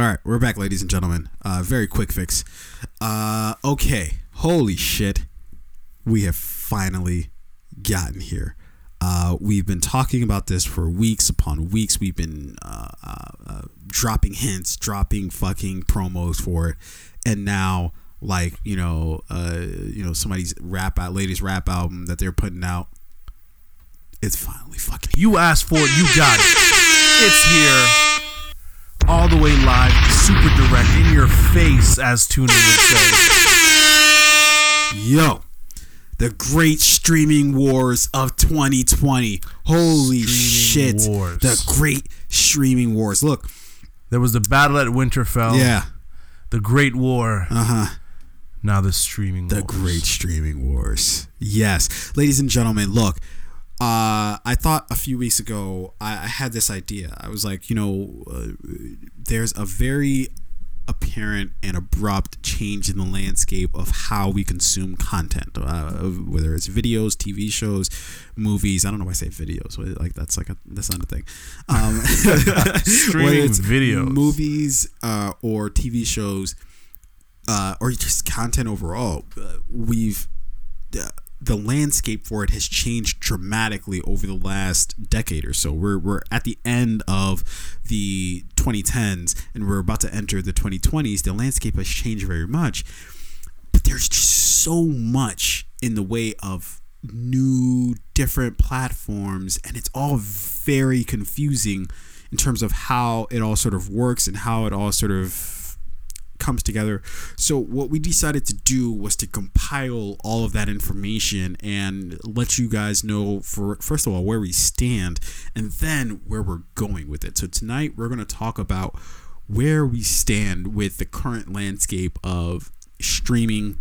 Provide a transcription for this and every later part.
All right, we're back, ladies and gentlemen. Uh, very quick fix. Uh, okay, holy shit, we have finally gotten here. Uh, we've been talking about this for weeks upon weeks. We've been uh, uh, uh, dropping hints, dropping fucking promos for it, and now, like you know, uh, you know, somebody's rap out, latest rap album that they're putting out. It's finally fucking. You asked for it, you got it. It's here. All the way live, super direct, in your face, as Tuna would say. Yo, the great streaming wars of 2020. Holy Streaming shit. wars. The great streaming wars. Look, There was the battle at Winterfell. yeah. The Great War. Uh huh. Now the streaming The wars. great streaming wars. Yes. Ladies and gentlemen, look. Uh, I thought a few weeks ago I, I had this idea. I was like, you know, uh, there's a very apparent and abrupt change in the landscape of how we consume content, uh, whether it's videos, TV shows, movies. I don't know why I say videos. Like that's like a that's not a thing. Um, Streaming it's videos. movies, uh, or TV shows, uh, or just content overall. Uh, we've the landscape for it has changed dramatically over the last decade or so. We're we're at the end of the 2010s and we're about to enter the 2020s. The landscape has changed very much, but there's just so much in the way of new different platforms and it's all very confusing in terms of how it all sort of works and how it all sort of comes together. So what we decided to do was to compile all of that information and let you guys know for first of all where we stand and then where we're going with it. So tonight we're going to talk about where we stand with the current landscape of streaming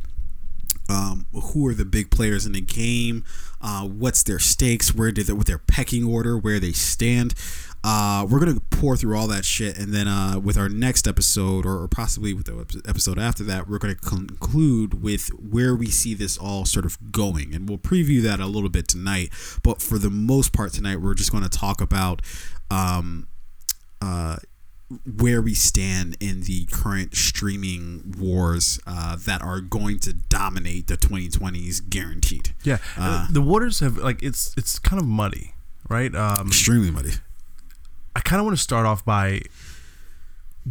um, who are the big players in the game, uh, what's their stakes, where did they, with their pecking order, where they stand. Uh, we're gonna pour through all that shit, and then uh, with our next episode, or, or possibly with the episode after that, we're gonna conclude with where we see this all sort of going, and we'll preview that a little bit tonight. But for the most part tonight, we're just gonna talk about. Um, uh, where we stand in the current streaming wars uh, that are going to dominate the 2020s guaranteed Yeah. Uh, the waters have like it's it's kind of muddy, right? Um, extremely muddy I kind of want to start off by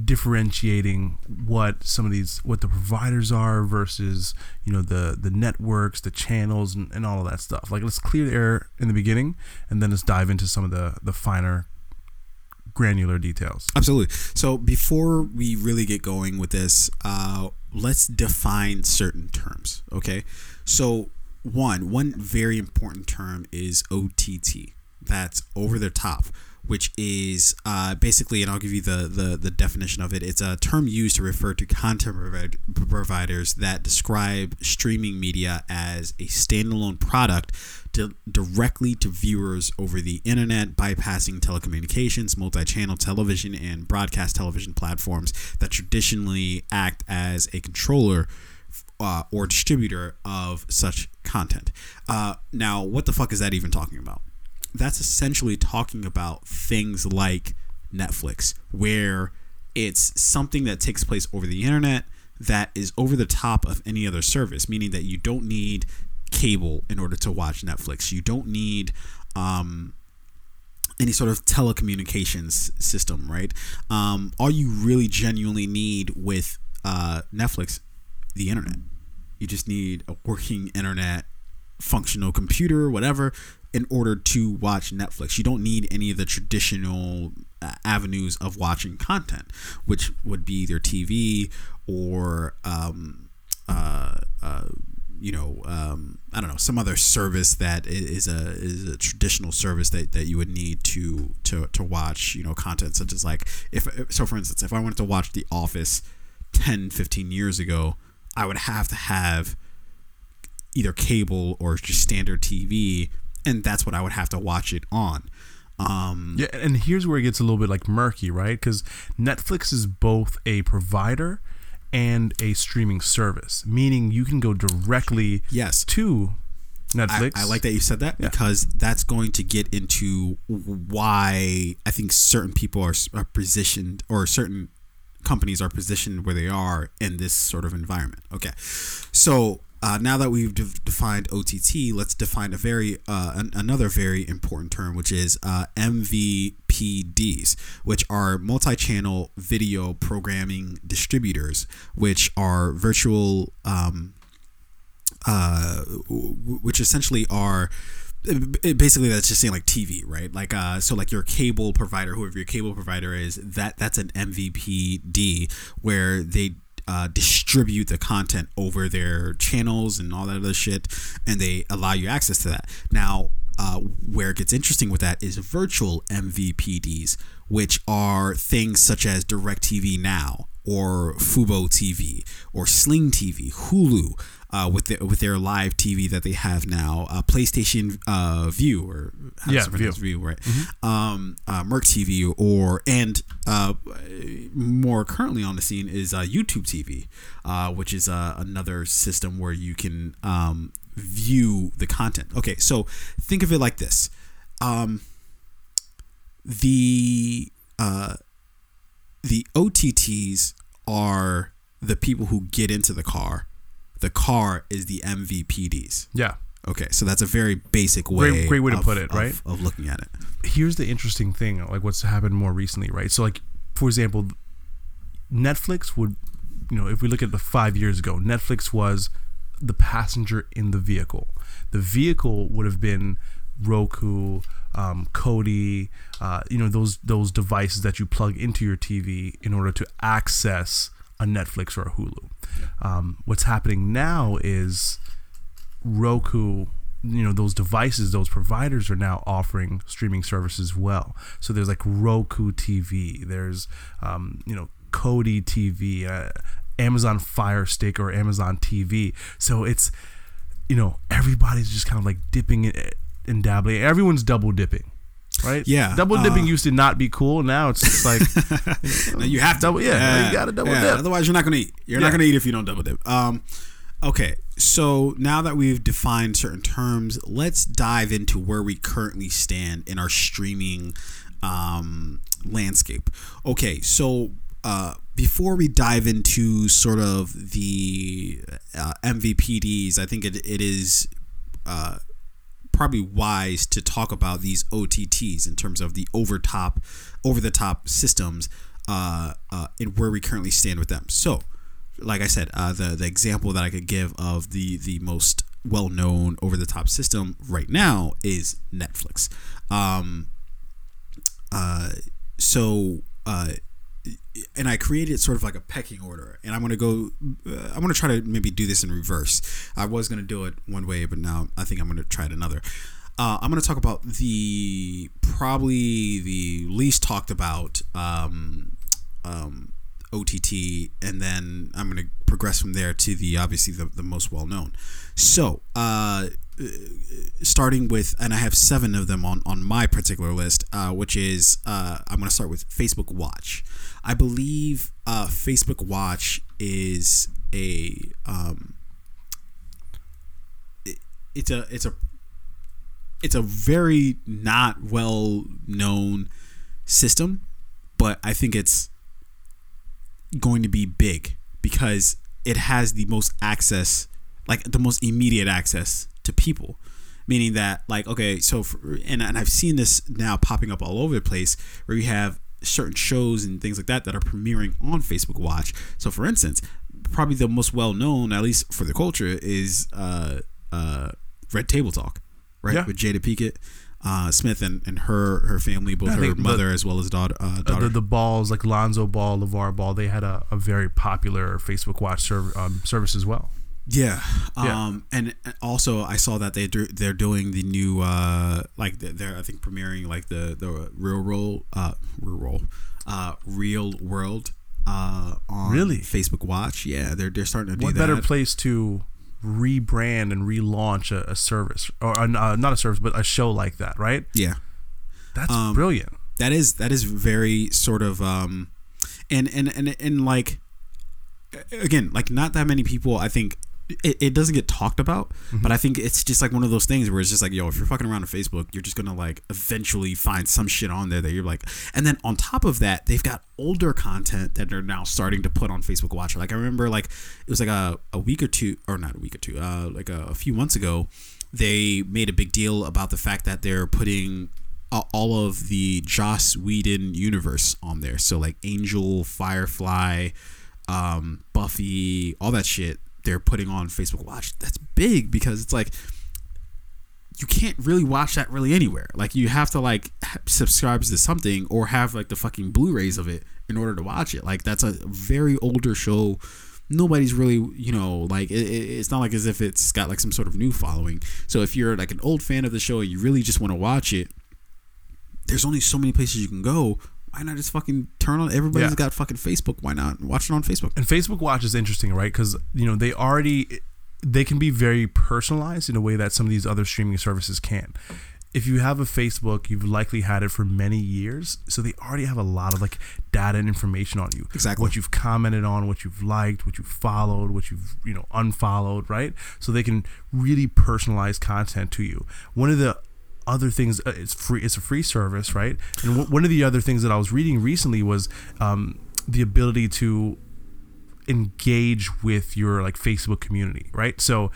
differentiating what some of these what the providers are versus you know the the networks the channels and, and all of that stuff. Like let's clear the air in the beginning and then let's dive into some of the the finer granular details. Absolutely. So before we really get going with this uh, let's define certain terms okay? So one one very important term is ott that's over the top which is uh, basically, and I'll give you the, the, the definition of it. It's a term used to refer to content provid- providers that describe streaming media as a standalone product di- directly to viewers over the internet, bypassing telecommunications, multi channel television, and broadcast television platforms that traditionally act as a controller uh, or distributor of such content. Uh, now, what the fuck is that even talking about? That's essentially talking about things like Netflix, where it's something that takes place over the internet that is over the top of any other service, meaning that you don't need cable in order to watch Netflix. You don't need um, any sort of telecommunications system, right? Um, all you really genuinely need with uh, Netflix, the internet. You just need a working internet, functional computer, whatever, in order to watch Netflix. You don't need any of the traditional uh, avenues of watching content, which would be either TV or, um, uh, uh, you know, um, I don't know, some other service that is a is a traditional service that, that you would need to to to watch, you know, content such as like if so for instance, if I wanted to watch The Office 10, 15 years ago, I would have to have either cable or just standard TV, and that's what I would have to watch it on. Um, yeah and here's where it gets a little bit like murky right because netflix is both a provider and a streaming service meaning you can go directly yes, to I, netflix I like that you said that Yeah. because that's going to get into why I think certain people are, are positioned or certain companies are positioned where they are in this sort of environment. Okay, so uh, now that we've de- defined OTT, let's define a very uh, an- another very important term, which is uh, MVPDs, which are multi-channel video programming distributors, which are virtual, um, uh, w- which essentially are basically that's just saying like TV, right? Like uh so like your cable provider, whoever your cable provider is, that that's an MVPD where they uh, distribute the content over their channels and all that other shit, and they allow you access to that. Now, uh, where it gets interesting with that is virtual MVPDs, which are things such as DirecTV Now or Fubo TV or Sling TV, Hulu, uh, with the, with their live TV that they have now, uh, PlayStation uh, Vue or how Yeah, does it pronounce View. View, right? Um, uh, Merc TV or and uh, more currently on the scene is uh, YouTube TV, uh, which is uh, another system where you can um, view the content. Okay, so think of it like this: um, the uh, the OTTs are the people who get into the car. The car is the MVPDs. Yeah. Okay, so that's a very basic way. Great- great way to put it, of- right? Of looking at it. here's the interesting thing like what's happened more recently right so like for example netflix would you know if we look at the five years ago netflix was the passenger in the vehicle the vehicle would have been roku um, Kodi, uh, you know those those devices that you plug into your TV in order to access a Netflix or a Hulu. Um, what's happening now is Roku, you know, those devices, those providers are now offering streaming services as well. So there's like Roku TV, there's, um, you know, Kodi TV, uh, Amazon Fire Stick or Amazon TV. So it's, you know, everybody's just kind of like dipping and dabbling. Everyone's double dipping. Right? Yeah, Double dipping uh, used to not be cool. Now it's just like No, you have to. Double- yeah, you gotta double dip. Otherwise, you're not gonna eat. You're Yeah. not gonna eat if you don't double dip. Um, okay. So now that we've defined certain terms, let's dive into where we currently stand in our streaming um, landscape. Okay. So uh, before we dive into sort of the uh, MVPDs, I think it, it is uh, probably wise to talk about these OTTs in terms of the over top, over the top systems, uh, uh, and where we currently stand with them. So, like I said, uh, the the example that I could give of the the most well known over the top system right now is Netflix. Um, uh, so. Uh, and I created sort of like a pecking order, and I'm gonna go. Uh, I'm gonna try to maybe do this in reverse. I was gonna do it one way, but now I think I'm gonna try it another. Uh, I'm gonna talk about the probably the least talked about um, um, OTT, and then I'm gonna progress from there to the obviously the, the most well known. So, uh, starting with, and I have seven of them on on my particular list, uh, which is uh, I'm gonna start with Facebook Watch. I believe uh, Facebook Watch is a um, it, it's a it's a it's a very not well known system, but I think it's going to be big because it has the most access, like the most immediate access to people. Meaning that, like, okay, so for, and and I've seen this now popping up all over the place where you have certain shows and things like that that are premiering on Facebook Watch. So, for instance, probably the most well known, at least for the culture, is uh, uh, Red Table Talk, right? Yeah. With Jada Pinkett uh, Smith and, and her her family, both her think the- mother as well as daughter. Uh, Uh, daughter. the, the balls like Lonzo Ball, LaVar Ball, they had a, a very popular Facebook Watch serv- um, service as well. Yeah. Yeah. Um, and and also I saw that they do, they're doing the new uh like they're- they're I think premiering like the the real roll uh real roll uh real world uh on Really? Facebook Watch. Yeah, they're they're starting to do What that. better place to rebrand and relaunch a, a service or uh, not a service, but a show like that, right? yeah. That's Um, brilliant. that is that is very sort of um and and and and like again like not that many people i think it, it doesn't get talked about, but I think it's just like one of those things where it's just like, yo, if you're fucking around on Facebook, you're just gonna like eventually find some shit on there that you're like, and then on top of that, they've got older content that they're now starting to put on Facebook Watch. Like I remember, like it was like a, a week or two, or not a week or two, uh, like a, a few months ago, they made a big deal about the fact that they're putting a- all of the Joss Whedon universe on there. So like Angel, Firefly, um, Buffy, all that shit they're putting on Facebook Watch. That's big because it's like you can't really watch that really anywhere. Like you have to like subscribe to something or have like the fucking Blu-rays of it in order to watch it. Like that's a very older show. Nobody's really, you know, like it, it- it's not like as if it's got like some sort of new following. So if you're like an old fan of the show and you really just want to watch it, there's only so many places you can go. Why not just fucking turn on? Everybody's Yeah. got fucking Facebook. Why not watch it on Facebook? And Facebook Watch is interesting, right? Because you know they already they can be very personalized in a way that some of these other streaming services can. If you have a Facebook, you've likely had it for many years, so they already have a lot of like data and information on you. Exactly. What you've commented on, what you've liked, what you've followed, what you've you know unfollowed, right? So they can really personalize content to you. One of the other things uh, it's free it's a free service right? And w- one of the other things that i was reading recently was um, the ability to engage with your like facebook community right? So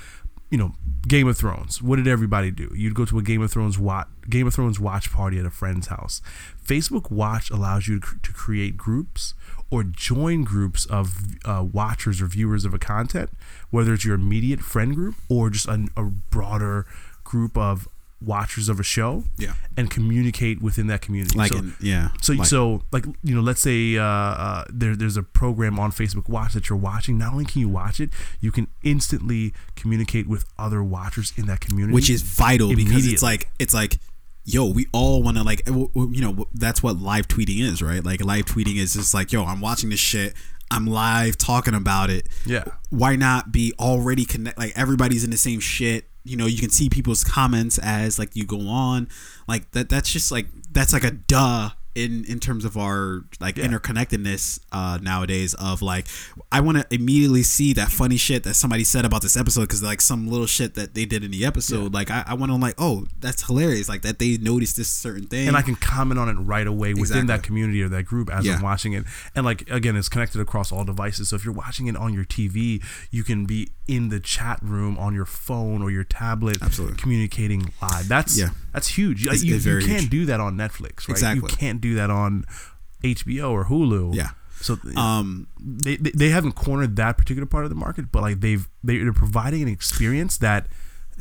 you know game of thrones what did everybody do? You'd go to a game of thrones watch game of thrones watch party at a friend's house. Facebook watch allows you to, cr- to create groups or join groups of uh, watchers or viewers of a content whether it's your immediate friend group or just a, a broader group of watchers of a show Yeah. and communicate within that community Like So- in, yeah. so, like, so like you know, let's say uh, uh, there, there's a program on Facebook Watch that you're watching. Not only can you watch it, you can instantly communicate with other watchers in that community, which is vital because it's like it's like yo we all want to like you know that's what live tweeting is right like live tweeting is just like yo i'm watching this shit i'm live talking about it yeah, why not be already connect like everybody's in the same shit you know you can see people's comments as like you go on like that that's just like that's like a duh in in terms of our like Yeah. interconnectedness uh nowadays of like i want to immediately see that funny shit that somebody said about this episode because like some little shit that they did in the episode like i, I want to like oh that's hilarious like that they noticed this certain thing and I can comment on it right away within Exactly. that community or that group as Yeah. I'm watching it. And like again, it's connected across all devices. So if you're watching it on your TV, you can be in the chat room on your phone or your tablet, Absolutely. communicating live. That's Yeah. that's huge. It's- you, it's you can't huge. do that on Netflix, right? Exactly. You can't do that on HBO or Hulu. Yeah. So um they, they they haven't cornered that particular part of the market, but like they've they're providing an experience that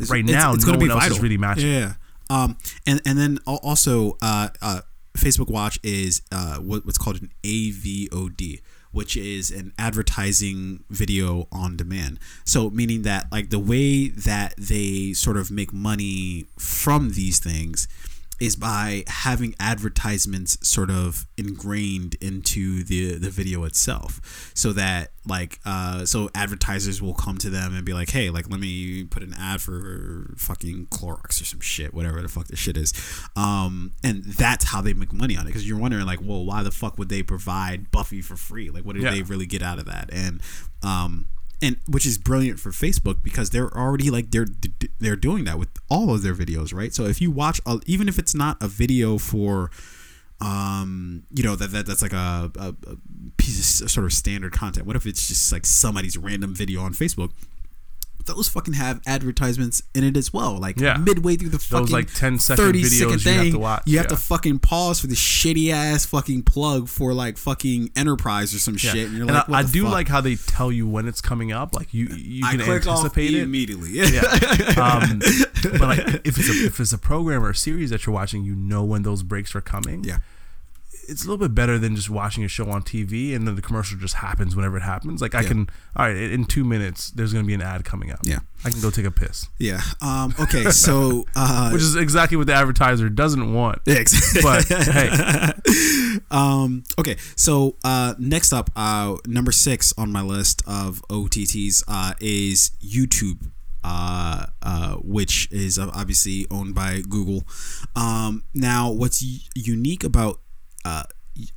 right now no one else is really matching. Yeah. Um, and and then also uh, uh, Facebook Watch is uh, what, what's called an AVOD, which is an advertising video on demand. So meaning that like the way that they sort of make money from these things is by having advertisements sort of ingrained into the the video itself. So that like uh so advertisers will come to them and be like hey like let me put an ad for fucking Clorox or some shit whatever the fuck this shit is. Um and that's how they make money on it. Because you're wondering like well why the fuck would they provide Buffy for free? Like what did Yeah. they really get out of that? And um and which is brilliant for Facebook because they're already like they're they're doing that with all of their videos, right? So if you watch, even if it's not a video for, um, you know that, that that's like a, a, a piece of sort of standard content. What if it's just like somebody's random video on Facebook? Those fucking have advertisements in it as well. Like Yeah. midway through the fucking like 10 second 30 videos second you have thing, to watch, You have yeah. to fucking pause for the shitty ass fucking plug for like fucking Enterprise or some Yeah. shit. And you're and like, I, I do fuck? like how they tell you when it's coming up. Like you, you I can anticipate it. immediately. Yeah. Um, but like if it's a, if it's a program or a series that you're watching, you know when those breaks are coming. Yeah. It's a little bit better than just watching a show on TV and then the commercial just happens whenever it happens. Like I Yeah. can, all right, in two minutes, there's going to be an ad coming up. Yeah. I can go take a piss, Yeah. Um, okay. So, uh, which is exactly what the advertiser doesn't want. Exactly. But hey, um, okay. So, uh, next up, uh, number six on my list of OTTs, uh, is YouTube. Uh, uh, which is obviously owned by Google. Um, now, what's u- unique about uh,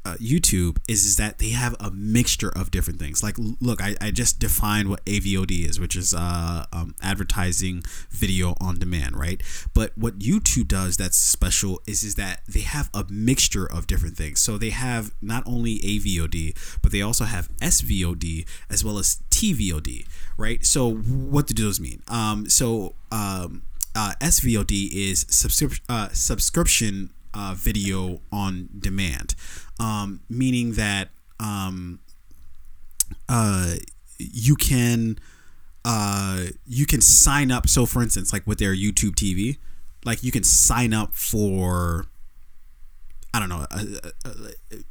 uh, YouTube is is that they have a mixture of different things. Like, look, I, I just defined what AVOD is, which is uh, um, advertising video on demand, right? But what YouTube does that's special is is that they have a mixture of different things. So they have not only AVOD, but they also have SVOD as well as TVOD, right? So what do those mean? Um, so um, uh, SVOD is subscrip- uh, subscription uh, video on demand, um, meaning that um, uh, you can uh, you can sign up. So, for instance, like with their YouTube TV, like you can sign up for I don't know, uh, uh,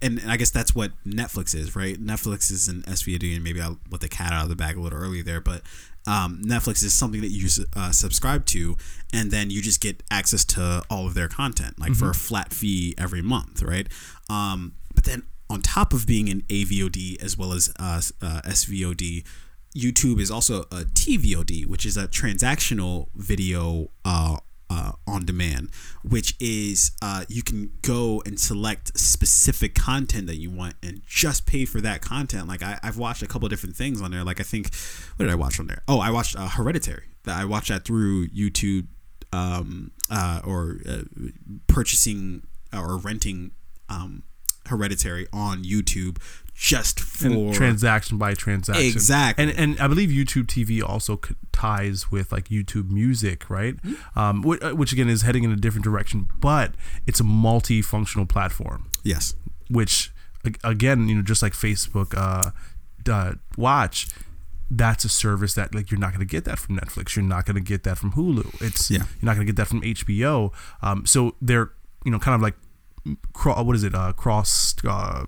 and, and I guess that's what Netflix is, right? Netflix is an SVOD, and maybe I'll let the cat out of the bag a little early there, but um, Netflix is something that you uh, subscribe to, and then you just get access to all of their content, like for a flat fee every month, right? Um, but then on top of being an AVOD as well as uh, uh, SVOD, YouTube is also a TVOD, which is a transactional video uh, on demand, which is uh, you can go and select specific content that you want and just pay for that content. Like I, I've watched a couple different things on there. Like I think, what did I watch on there? Oh, I watched uh, Hereditary. I watched that through YouTube um, uh, or uh, purchasing or renting um, Hereditary on YouTube just for and transaction by transaction. Exactly. And and I believe YouTube TV also ties with like YouTube Music, right? Mm-hmm. Um, which, which again is heading in a different direction, but it's a multifunctional platform. yes. Which again, you know, just like Facebook uh, uh, Watch, that's a service that like you're not going to get that from Netflix. You're not going to get that from Hulu. It's Yeah. you're not going to get that from HBO. Um, so they're you know kind of like cro- what is it? Uh, cross uh,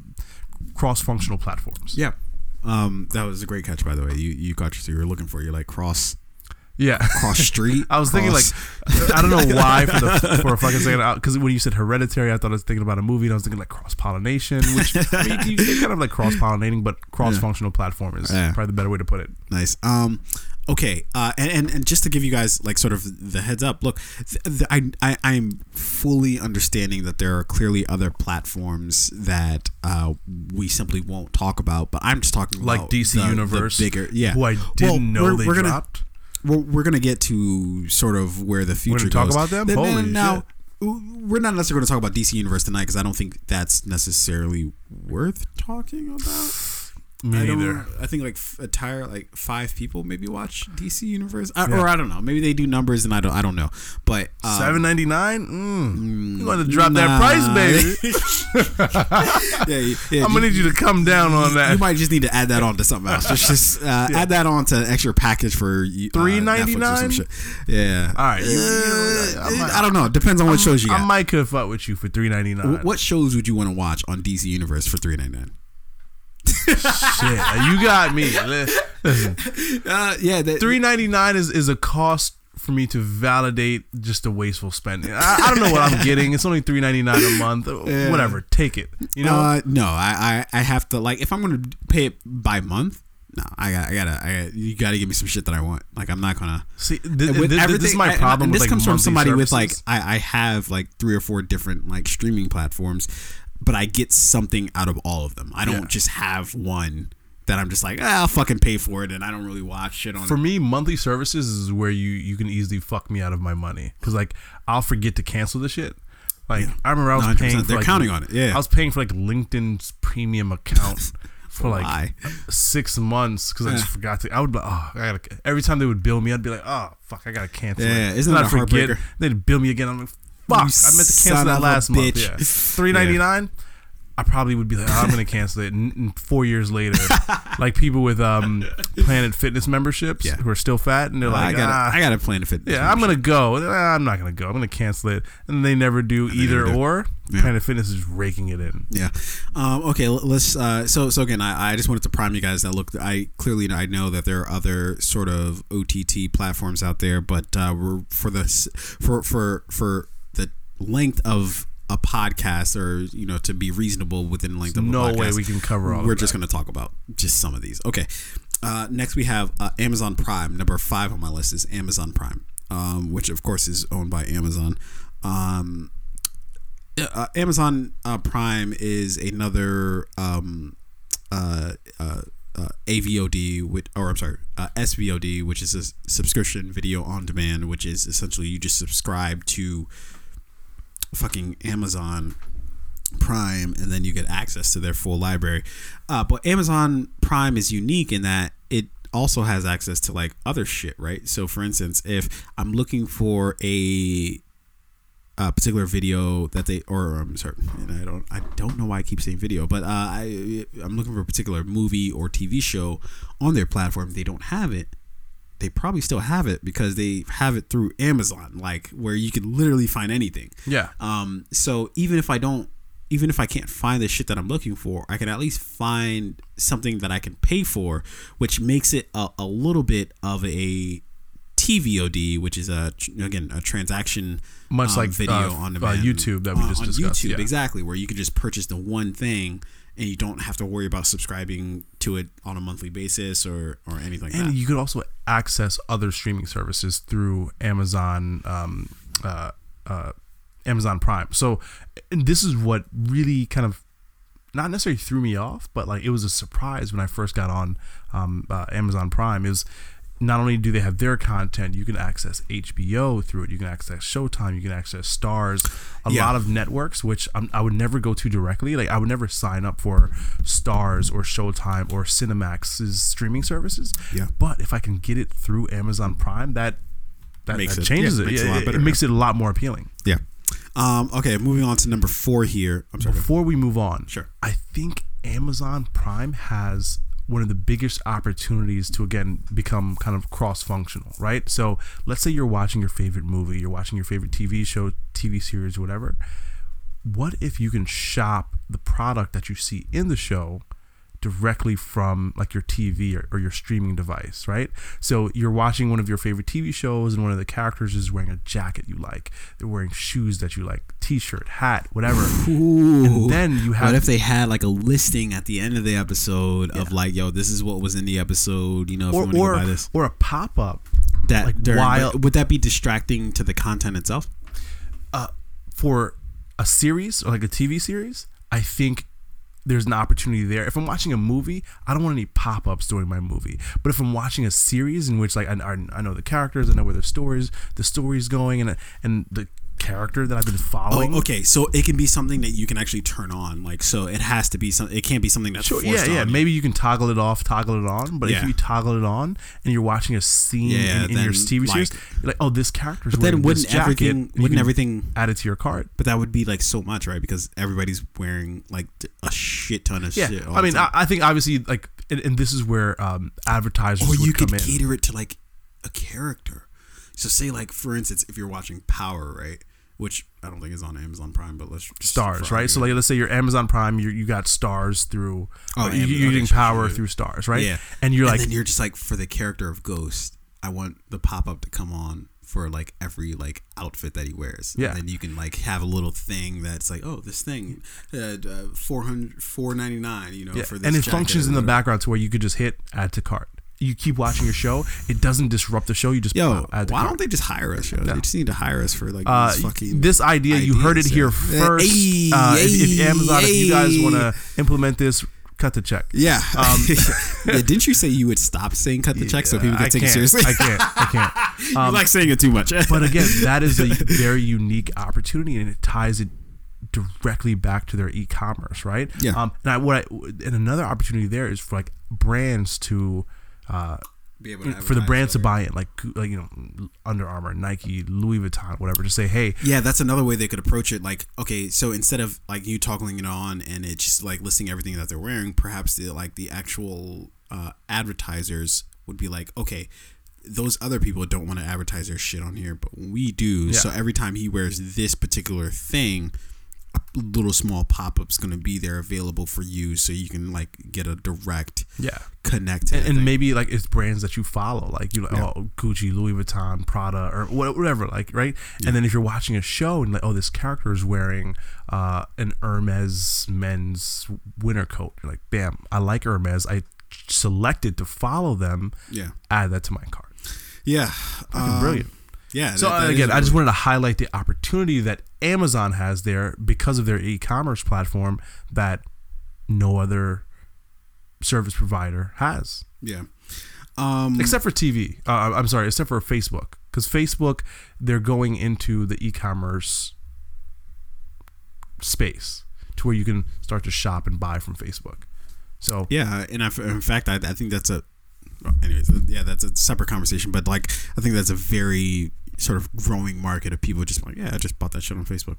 cross functional platforms. Yeah. Um, that was a great catch, by the way. You you got what you were looking for. You're like cross Yeah. cross street. I was thinking like I don't know why for the for a fucking second because when you said hereditary, I thought I was thinking about a movie and I was thinking like cross pollination, which I mean, you, you kind of like cross pollinating, but cross functional platform is Yeah. probably the better way to put it. nice. Um, okay. Uh, and, and and just to give you guys like sort of the heads up. Look, th- th- I I I'm fully understanding that there are clearly other platforms that uh we simply won't talk about. But I'm just talking Like about DC the- the Universe, bigger. Yeah. Who I didn't Well, know we're- they we're gonna- we're, we're gonna get to sort of where the future talk goes. about them? Then- Holy then now, we're not necessarily going to talk about DC Universe tonight because I don't think that's necessarily worth talking about. Me I don't- neither. I think like f- a entire like five people maybe watch DC Universe, I, or I don't know. Maybe they do numbers and I don't. I don't know. But um, Seven ninety nine. Mm. You want to drop that price, baby? yeah, yeah, yeah, I'm gonna need you to come down on that. you might just need to add that on to something else. Just, just uh, add that on to an extra package for you- uh, Netflix or some $3.99? shit. Yeah. All right, you- you know, Uh, I might- I don't know. Depends on what shows you I might could fuck with you for three ninety nine. What shows would you want to watch on DC Universe for three ninety nine? Shit, you got me. Listen, Uh, yeah, that, three ninety nine is is a cost for me to validate just a wasteful spending. I, I don't know what I'm getting. It's only three ninety nine a month. Whatever, take it. You know, Uh, no, I, I I have to like if I'm gonna pay it by month. No, I got I gotta I gotta, you gotta give me some shit that I want. Like I'm not gonna. see, th- with th- th- this is my problem. With, this like, comes from somebody with like. I, I have like three or four different like streaming platforms, but I get something out of all of them. I don't Yeah. just have one that I'm just like ah, I'll fucking pay for it, and I don't really watch shit on. for me, monthly services is where you you can easily fuck me out of my money because like I'll forget to cancel the shit. Like I remember I was 100%. paying. For, They're like, counting on it, yeah. I was paying for like LinkedIn's premium account for like Why? six months because I just forgot to. I would be like, oh, I gotta. Every time they would bill me, I'd be like, oh fuck, I gotta cancel. Yeah, it. isn't that a forget. They'd bill me again. I'm like, fuck, I meant to cancel that a last month. Yeah, three ninety nine. I probably would be like, oh, I'm gonna cancel it. And, and four years later, like people with um Planet Fitness memberships Yeah. who are still fat, and they're I like, gotta ah, I gotta Planet Fitness. fit. yeah, I'm gonna go. Ah, I'm not gonna go. I'm gonna cancel it, and they never do either never do. or. Yeah. Planet Fitness is raking it in. Yeah. Um, okay. Let's. Uh, so so again, I, I just wanted to prime you guys that look. I clearly I know that there are other sort of OTT platforms out there, but uh, we're for the for for for length of a podcast, or you know, to be reasonable within the length of a No podcast, way we can cover all. we're of just going to talk about just some of these. Okay. Uh, next, we have uh, Amazon Prime. Number five on my list is Amazon Prime, um, which of course is owned by Amazon. Um, uh, Amazon uh, Prime is another um, uh, uh, uh, AVOD, with, or I'm sorry, uh, SVOD, which is a subscription video on demand, which is essentially you just subscribe to fucking Amazon Prime and then you get access to their full library. Uh, but Amazon Prime is unique in that it also has access to like other shit, right? So, for instance, if I'm looking for a a particular video that they or I'm sorry, and I don't I don't know why I keep saying video, but uh, I I'm looking for a particular movie or TV show on their platform. They don't have it. They probably still have it because they have it through Amazon, like where you can literally find anything. Yeah. Um, so even if I don't, even if I can't find the shit that I'm looking for, I can at least find something that I can pay for, which makes it a, a little bit of a TVOD, which is a again a transaction Much um, like, video uh, on uh, YouTube that we on- just on discussed, YouTube yeah. exactly, where you can just purchase the one thing and you don't have to worry about subscribing to it on a monthly basis or or anything like and that. you could also access other streaming services through Amazon, um, uh, uh, Amazon Prime. So, and this is what really kind of not necessarily threw me off, but like it was a surprise when I first got on um, uh, Amazon Prime. Is not only do they have their content, you can access HBO through it. You can access Showtime. You can access Starz. A Yeah. lot of networks, which I'm, I would never go to directly. Like I would never sign up for Starz or Showtime or Cinemax's streaming services. Yeah. But if I can get it through Amazon Prime, that that, that it- changes yeah, it. makes it a Yeah, lot it, better, it makes it a lot more appealing. yeah. Um, okay, moving on to number four here. I'm sorry. Before we move on, Sure. I think Amazon Prime has one of the biggest opportunities to again become kind of cross-functional, right? So let's say you're watching your favorite movie, you're watching your favorite TV show, TV series, whatever. What if you can shop the product that you see in the show directly from like your TV or, or your streaming device, right? So you're watching one of your favorite TV shows and one of the characters is wearing a jacket you like. They're wearing shoes that you like, t-shirt, hat, whatever. Ooh. And then you have What if they had like a listing at the end of the episode of like, yo, this is what was in the episode. You know, if or you want to or, go buy this, or a pop up that like, during- while- would that be distracting to the content itself? Uh, for a series or like a TV series. I think there's an opportunity there. If I'm watching a movie, I don't want any pop ups during my movie. But if I'm watching a series in which like I, I, know the characters, I know where the stories the story's going, and and the character that I've been following. Oh, okay. So it can be something that you can actually turn on. Like, so it has to be some. It can't be something that's Sure, forced yeah, yeah. you. Maybe you can toggle it off, toggle it on. But Yeah. if you toggle it on and you're watching a scene Yeah, in, in your TV series, like- you're like, oh, this character's But wearing then this wouldn't jacket. everything? and Wouldn't everything? add it to your cart? But that would be like so much, right? Because everybody's wearing like a shit ton of Yeah, shit. I mean. I, I think obviously like, and, and this is where um, advertisers or you could in. cater it to like a character. So say like for instance, if you're watching Power, right? Which I don't think is on Amazon Prime, but let's just Starz, right? So like, let's say you're Amazon Prime, you you got Starz through, Oh, or you, Am- you're okay, getting power through Starz, right? Yeah. and you're and like, you're just like for the character of Ghost, I want the pop up to come on for like every like outfit that he wears. Yeah. And then you can like have a little thing that's like, oh, this thing, uh, uh, 400 499 you know, yeah. for this and it functions in the background to where you could just hit add to cart. You keep watching your show, it doesn't disrupt the show. You just Yo, why cart. don't they just hire us? Yo? They just need to hire us for like Uh, fucking. this idea, you heard it here yeah. first. Hey, uh, if, if hey, Amazon, if you guys want to implement this, cut the check. yeah. Um, yeah. Didn't you say you would stop saying cut the check so people can take it seriously? I can't. I can't. you like saying it too much. but again, that is a very unique opportunity, and it ties it directly back to their e-commerce, right? Yeah. Um, and I, what I, and another opportunity there is for like brands to, uh, Be able for the brands to buy in, like like you know, Under Armour, Nike, Louis Vuitton, whatever, to say, hey, Yeah, that's another way they could approach it. Like, okay, so instead of like you toggling it on and it's just like listing everything that they're wearing, perhaps the like the actual uh, advertisers would be like, okay, those other people don't want to advertise their shit on here, but we do. So every time he wears this particular thing, little small pop up's gonna be there available for you, so you can like get a direct yeah. connect. And, and maybe like it's brands that you follow, like you like Yeah. oh Gucci, Louis Vuitton, Prada, or whatever, like right. And then if you're watching a show and like oh this character is wearing uh, an Hermes men's winter coat, you're like bam, I like Hermes. I selected to follow them. yeah, Add that to my cart. yeah, Fucking um, brilliant. Yeah. So that- that again, I just wanted to highlight the opportunity that Amazon has there because of their e-commerce platform that no other service provider has, yeah. Um, except for TV. Uh, I'm sorry, except for Facebook, because Facebook they're going into the e-commerce space to where you can start to shop and buy from Facebook. So Yeah, and I, in fact, I, I think that's a. well, Anyways, yeah, that's a separate conversation. But like, I think that's a very sort of growing market of people just like, yeah, I just bought that shit on Facebook.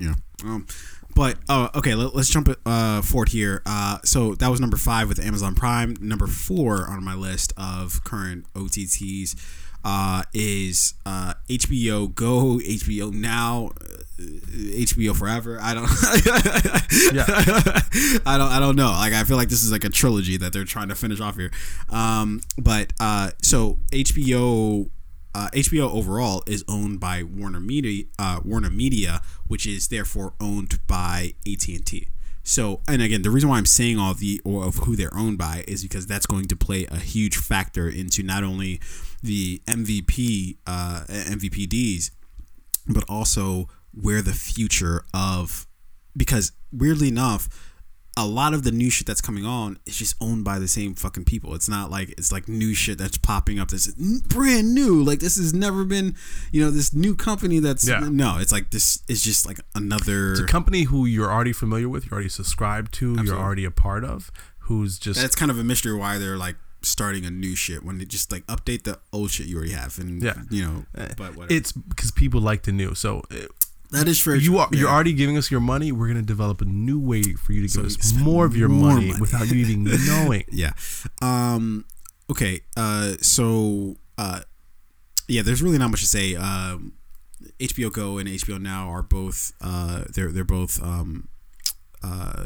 You know. Um, but uh, okay, let, us jump uh, forward here. Uh, so that was number five with Amazon Prime. Number four on my list of current OTTs uh, is uh, HBO Go, HBO Now, uh, HBO Forever. I don't. Yeah. I don't. I don't know. Like I feel like this is like a trilogy that they're trying to finish off here. Um, but uh, so HBO. Uh, HBO overall is owned by Warner Media, uh, Warner Media, which is therefore owned by AT and T. So, and again, the reason why I'm saying all of the or of who they're owned by is because that's going to play a huge factor into not only the MVP uh, MVPDs, but also where the future of because weirdly enough a lot of the new shit that's coming on is just owned by the same fucking people. It's not like it's like new shit that's popping up. This brand new. Like this has never been, you know, this new company that's Yeah. no. It's like this is just like another. it's a company who you're already familiar with, you're already subscribed to, you're already a part of, who's just that's kind of a mystery why they're like starting a new shit when they just like update the old shit you already have and Yeah. you know. Eh, But whatever. it's because people like the new. So uh, that is for you are yeah. you're already giving us your money. We're gonna develop a new way for you to So give us more of your more money, money. without you even knowing. yeah um okay uh so uh yeah there's really not much to say um hbo go and hbo now are both uh they're they're both um uh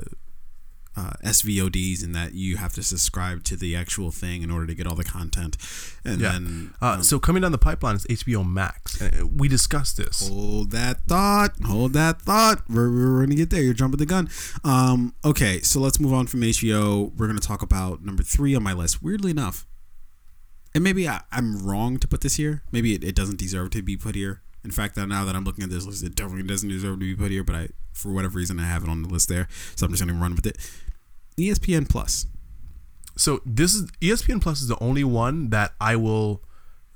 uh, SVODs in that you have to subscribe to the actual thing in order to get all the content, and Yeah. then Uh, um, so coming down the pipeline is HBO Max. And uh, we discussed this. Hold that thought. Hold that thought. We're, we're gonna get there. You're jumping the gun. Um, okay, so let's move on from HBO. We're gonna talk about number three on my list. Weirdly enough, and maybe I, I'm wrong to put this here. Maybe it, it doesn't deserve to be put here. In fact, that now that I'm looking at this list, it definitely doesn't deserve to be put here. But I, for whatever reason, I have it on the list there, so I'm just gonna run with it. ESPN Plus. So this is ESPN Plus is the only one that I will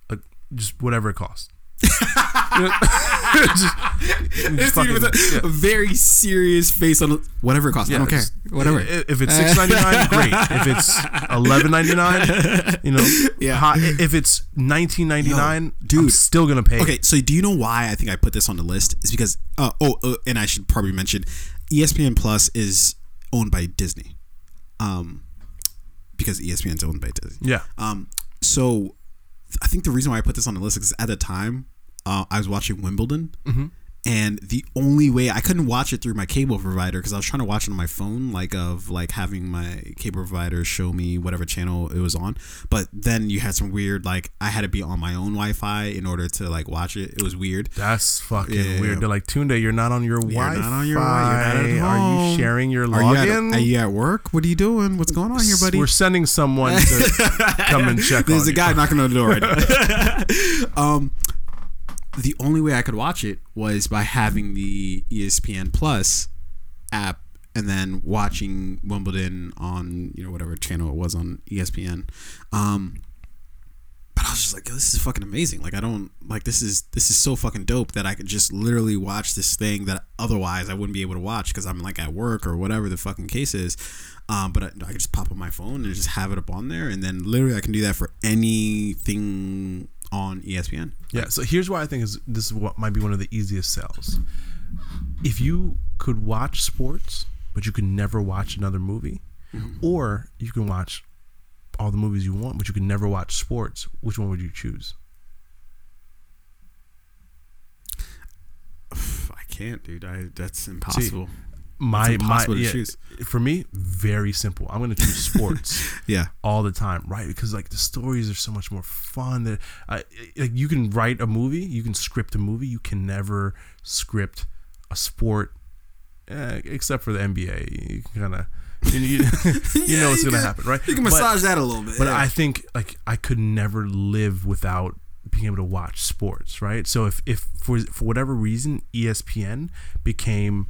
uh, just whatever it costs. Know, just- just fucking- a, yeah. a very serious face on whatever it costs. I don't care. Whatever. If it's six ninety nine, great. If it's eleven ninety nine, you know, Yeah. hi- If it's nineteen ninety nine, Yo, I'm still gonna pay. Okay, so do you know why I think I put this on the list? Is because uh, oh, uh, and I should probably mention, ESPN Plus is owned by Disney, um, because ESPN's owned by Disney. Yeah. Um, so I think the reason why I put this on the list is at the time uh, I was watching Wimbledon, Mm-hmm. And the only way I couldn't watch it through my cable provider because I was trying to watch it on my phone, like of like having my cable provider show me whatever channel it was on. But then you had some weird like I had to be on my own Wi-Fi in order to like watch it. It was weird. That's fucking Yeah. weird. They're like, Tunde, you're not on your Wi-Fi. not on your you're not Are you sharing your Are you, login? at, are you at work? What are you doing? What's going on here, buddy? We're sending someone to come and check There's a you. guy knocking on the door right now. um, the only way I could watch it was by having the ESPN Plus app and then watching Wimbledon on you know whatever channel it was on ESPN. Um, but I was just like, this is fucking amazing. Like I don't like this is this is so fucking dope that I could just literally watch this thing that otherwise I wouldn't be able to watch because I'm like at work or whatever the fucking case is. Um, but I, I could just pop on my phone and just have it up on there, and then literally I can do that for anything on ESPN. Yeah. So here's why I think is this is what might be one of the easiest sells. If you could watch sports, but you could never watch another movie, mm-hmm. or you can watch all the movies you want, but you can never watch sports, which one would you choose? I can't, dude. I that's impossible. My my yeah, choose. for me, very simple. I'm gonna choose sports. yeah, all the time, right? Because like the stories are so much more fun. That uh, like you can write a movie, you can script a movie, you can never script a sport, eh, except for the NBA. You kind of you, you, you know what's you gonna can- happen, right? you can But- massage that a little bit. but yeah. I think like I could never live without being able to watch sports, right? So if if for for whatever reason ESPN became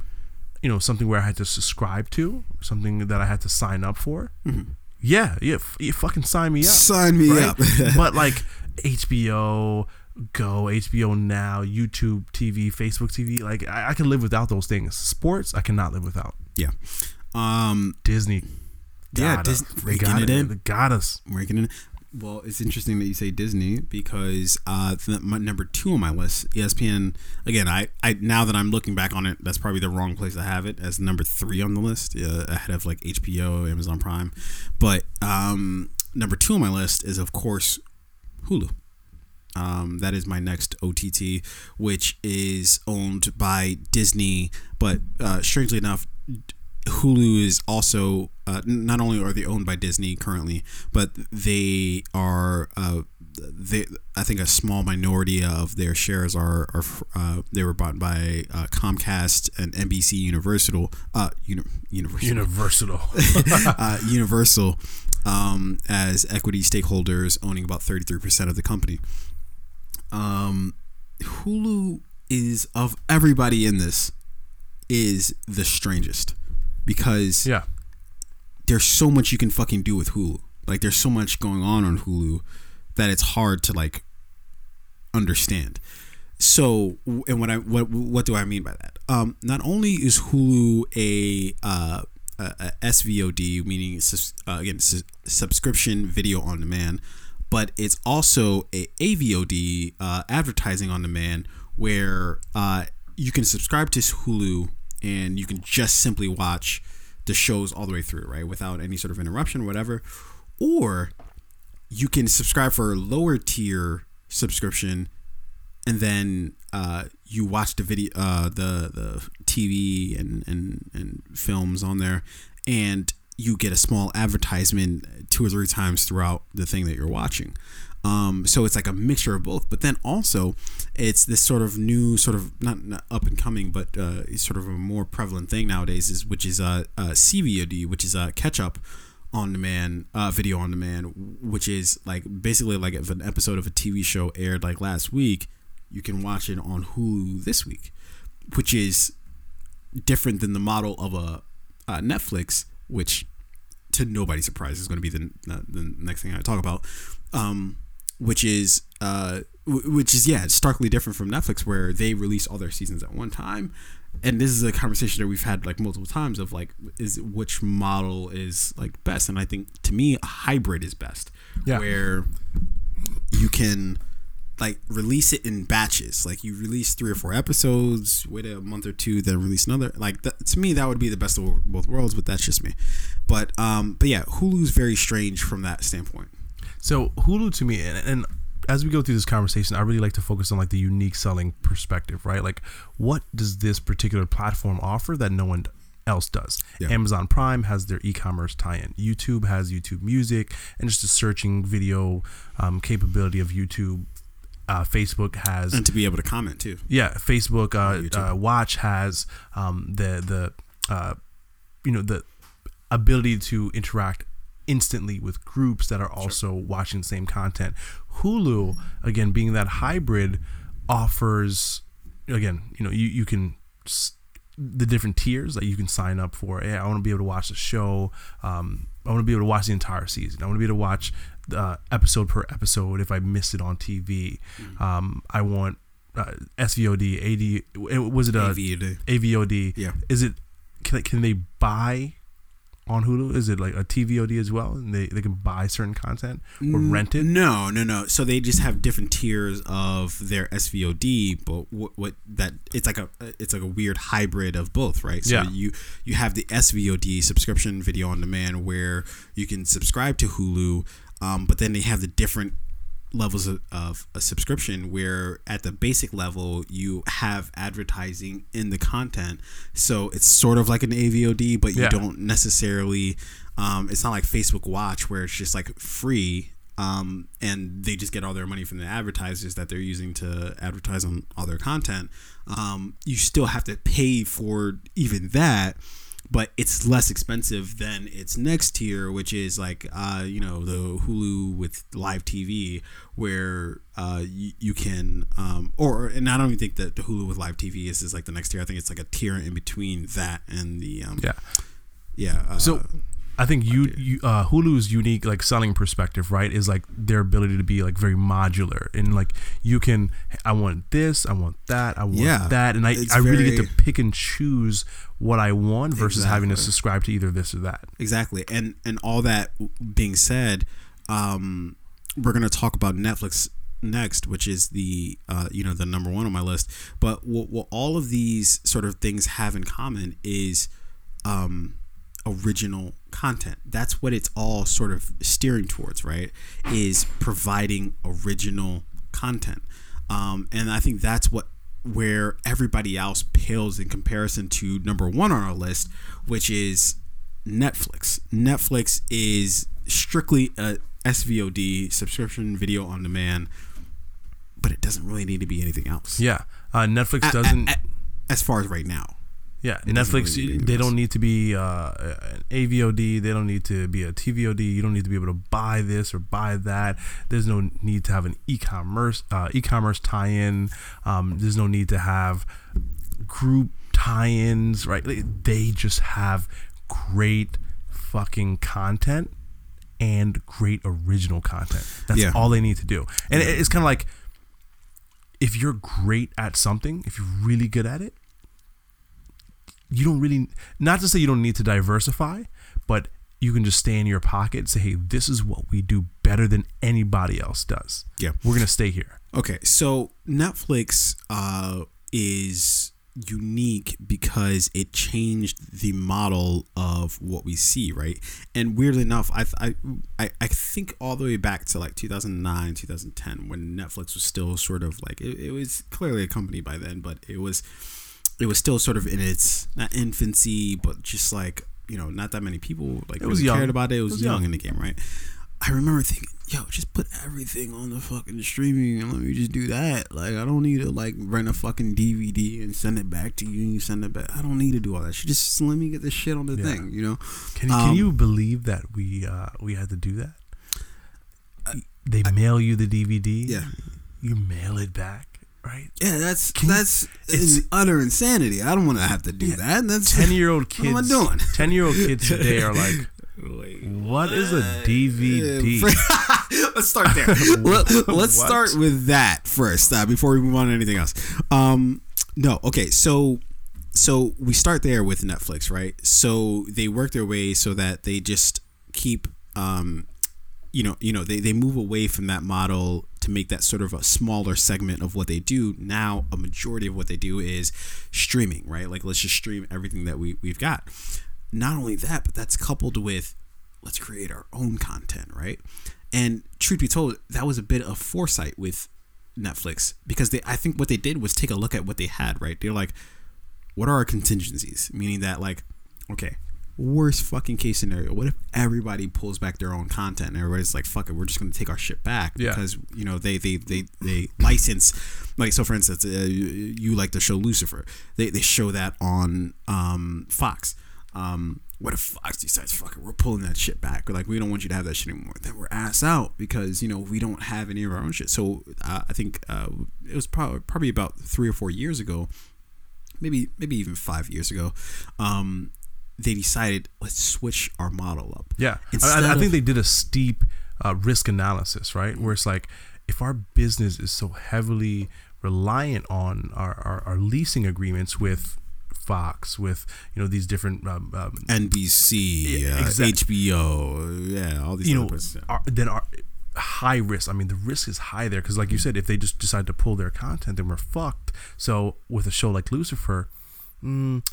you know something where I had to subscribe to, something that I had to sign up for, yeah, yeah, f- you fucking sign me up. Sign me right? up. but like HBO Go, HBO Now, YouTube TV, Facebook TV, like I, I can live without those things. Sports, I cannot live without. yeah. Um, Disney, Yeah, got Dis- They got it in. They got us. ranking in. Well, it's interesting that you say Disney because uh, th- my number two on my list, ESPN. Again, I, I now that I'm looking back on it, that's probably the wrong place to have it as number three on the list, uh, ahead of like HBO, Amazon Prime. But um, number two on my list is of course Hulu. Um, that is my next OTT, which is owned by Disney. But uh, strangely enough, Hulu is also uh, not only are they owned by Disney currently, but they are uh, they I think a small minority of their shares are are uh, they were bought by uh, Comcast and NBC Universal uh uni- Universal Universal. uh, Universal um, as equity stakeholders owning about 33% of the company. Um, Hulu is of everybody in this is the strangest because yeah. there's so much you can fucking do with Hulu. Like there's so much going on on Hulu that it's hard to like understand. So, and what I what what do I mean by that? Um, not only is Hulu a uh, a, a SVOD, meaning uh, again sus- subscription video on demand, but it's also a AVOD, uh, advertising on demand, where uh, you can subscribe to Hulu and you can just simply watch the shows all the way through, right, without any sort of interruption, or whatever, or you can subscribe for a lower tier subscription and then uh, you watch the video, uh, the the TV and, and and films on there, and you get a small advertisement two or three times throughout the thing that you're watching. Um, so it's like a mixture of both. But then also, it's this sort of new, sort of not, not up and coming, but uh, sort of a more prevalent thing nowadays is which is uh, uh, CVOD, which is uh, catch up on demand uh, video on demand which is like basically like if an episode of a tv show aired like last week you can watch it on hulu this week which is different than the model of a uh, netflix which to nobody's surprise is going to be the, the next thing i talk about um, which is uh, w- which is yeah starkly different from netflix where they release all their seasons at one time. And this is a conversation that we've had like multiple times of like is which model is like best? And i think to me a hybrid is best. Yeah. where you can like release it in batches. Like you release three or four episodes wait a month or two then release another. Like that, to me that would be the best of both worlds but that's just me. But um but yeah hulu's very strange from that standpoint So Hulu to me, and, and as we go through this conversation, I really like to focus on like the unique selling perspective, right? Like, what does this particular platform offer that no one else does? Yeah. Amazon Prime has their e-commerce tie-in. YouTube has YouTube Music, and just the searching video um, capability of YouTube. Uh, Facebook has and to be able to comment too yeah, Facebook uh, uh, Watch has um, the the uh, you know the ability to interact instantly with groups that are also watching the same content. Hulu, again, being that hybrid, offers again, you know, you you can. the different tiers that you can sign up for. Hey, I want to be able to watch the show. Um, I want to be able to watch the entire season. I want to be able to watch uh, episode per episode if I missed it on TV. Um, I want uh, SVOD, AD. Was it a AVOD. AVOD? Yeah. Is it? Can can they buy on Hulu? Is it like a TVOD as well? And they, they can buy certain content or rent it? No, no, no. So they just have different tiers of their SVOD, but what, what that it's like a it's like a weird hybrid of both, right? So Yeah. you you have the SVOD subscription video on demand where you can subscribe to Hulu, um, but then they have the different levels of, of a subscription where at the basic level you have advertising in the content so it's sort of like an avod but you Yeah. don't necessarily um, it's not like facebook watch where it's just like free um, and they just get all their money from the advertisers that they're using to advertise on all their content um, you still have to pay for even that but it's less expensive than its next tier, which is like uh, you know the Hulu with live TV, where uh, you, you can um, or and I don't even think that the Hulu with live TV is, is like the next tier. I think it's like a tier in between that and the um, Yeah. yeah. Uh, So I think you, you uh, Hulu's unique like selling perspective, right, is like their ability to be like very modular and like you can I want this, I want that, I want Yeah. that, and I, I really get to pick and choose what I want versus having to subscribe to either this or that. exactly and and all that being said um we're gonna talk about netflix next which is the uh you know the number one on my list but what, what all of these sort of things have in common is um original content that's what it's all sort of steering towards right is providing original content um and i think that's what where everybody else pales in comparison to number one on our list which is Netflix. Netflix is strictly a SVOD, subscription video on demand, but it doesn't really need to be anything else. Yeah, uh, Netflix doesn't. as far as right now. Yeah, it Netflix. really they don't need to be uh, an AVOD. They don't need to be a TVOD. You don't need to be able to buy this or buy that. There's no need to have an e-commerce uh, e-commerce tie-in. Um, there's no need to have group tie-ins. Right? They just have great fucking content and great original content. That's Yeah. all they need to do. And it it's kind of like if you're great at something, if you're really good at it, you don't really not to say you don't need to diversify, but you can just stay in your pocket and say, hey, this is what we do better than anybody else does. Yeah. We're gonna stay here. Okay, so Netflix uh, is unique because it changed the model of what we see, right? And weirdly enough, I I I, I think all the way back to like 2009, 2010, when Netflix was still sort of like it, it was clearly a company by then, but it was it was still sort of in its not infancy, but just like you know, not that many people like It really cared about it. It was, was young young. in the game, right? I remember thinking, yo, just put everything on the fucking streaming and let me just do that. Like, I don't need to like rent a fucking DVD and send it back to you and you send it back. I don't need to do all that shit. Just let me get the shit on the Yeah. thing, you know? Can, can Um, you believe that we uh, we had to do that? I- they mail you the DVD. Yeah. You mail it back, right? Yeah, that's Can you- that's it's- utter insanity. I don't want to have to do Yeah. that. That's Ten year old kids. What am I doing? Ten year old kids today are like, what is a DVD? let's start there. Let, us What? start with that first uh, before we move on to anything else. Um, no, okay, so so we start there with Netflix, right? So they work their way so that they just keep, um, you know, you know, they they move away from that model to make that sort of a smaller segment of what they do. Now, a majority of what they do is streaming, right? Like let's just stream everything that we we've got. Not only that, but that's coupled with let's create our own content, right? And truth be told, that was a bit of foresight with Netflix because they I think what they did was take a look at what they had, right? They're like, what are our contingencies? Meaning that like, okay, worst fucking case scenario, what if everybody pulls back their own content and everybody's like, fuck it, we're just gonna take our shit back Yeah. because you know they they they they license like so for instance, uh, you, you like the show Lucifer, they they show that on um Fox. Um, what if Fox decides, fuck it, we're pulling that shit back? Or like, we don't want you to have that shit anymore. Then we're ass out because you know we don't have any of our own shit. So uh, I think uh, it was probably probably about three or four years ago, maybe maybe even five years ago. Um, they decided let's switch our model up. Yeah, I, I think of- they did a steep uh, risk analysis, right? Where it's like, if our business is so heavily reliant on our, our, our leasing agreements with Fox, with you know these different, um, um, NBC, Yeah, uh, HBO, yeah, all these you know, yeah. our, then our high risk. I mean, the risk is high there because, like you said, if they just decide to pull their content, then we're fucked. So with a show like Lucifer, mm,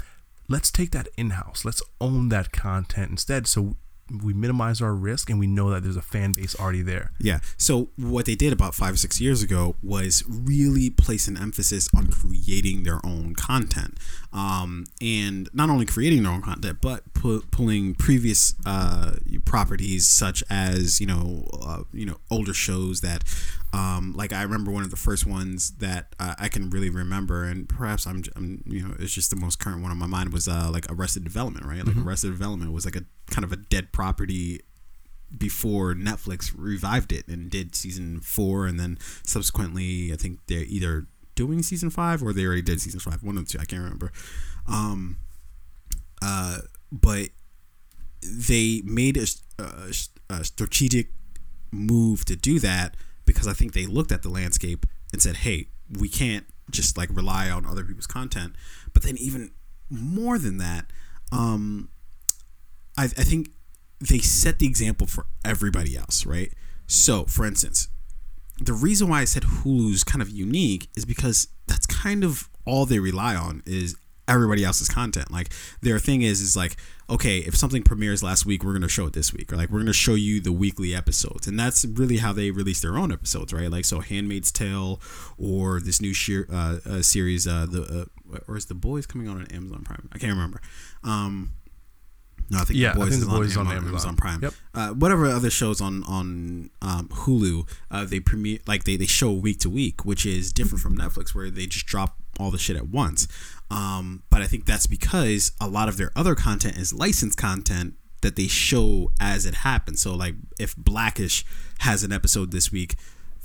let's take that in house. Let's own that content instead. So we minimize our risk and we know that there's a fan base already there. Yeah. So what they did about five or six years ago was really place an emphasis on creating their own content, um, and not only creating their own content, but pu- pulling previous uh, properties such as you know uh, you know older shows that. Um, like I remember one of the first ones that uh, I can really remember, and perhaps I'm, I'm, you know, it's just the most current one on my mind was uh, like Arrested Development, right? Like Arrested Development was like a kind of a dead property before Netflix revived it and did season four, and then subsequently, I think they're either doing season five or they already did season five. One of the two, I can't remember. Um, uh, but they made a, a, a strategic move to do that because I think they looked at the landscape and said, "Hey, we can't just like rely on other people's content." But then even more than that, um, I, I think they set the example for everybody else, right? So, for instance, the reason why I said Hulu's kind of unique is because that's kind of all they rely on is everybody else's content. Like their thing is is like, okay, if something premieres last week, we're gonna show it this week, or like we're gonna show you the weekly episodes, and that's really how they release their own episodes, right? Like so, Handmaid's Tale, or this new sheer, uh, uh, series, uh, the uh, or is the Boys coming out on Amazon Prime? I can't remember. Um, no, I think Yeah, the Boys think is The Boys is on, on Amazon, Amazon. Prime. Yep. Uh, whatever other shows on on um, Hulu, uh, they premiere like they, they show week to week, which is different from Netflix, where they just drop all the shit at once. Um, but I think that's because a lot of their other content is licensed content that they show as it happens. So like if Blackish has an episode this week,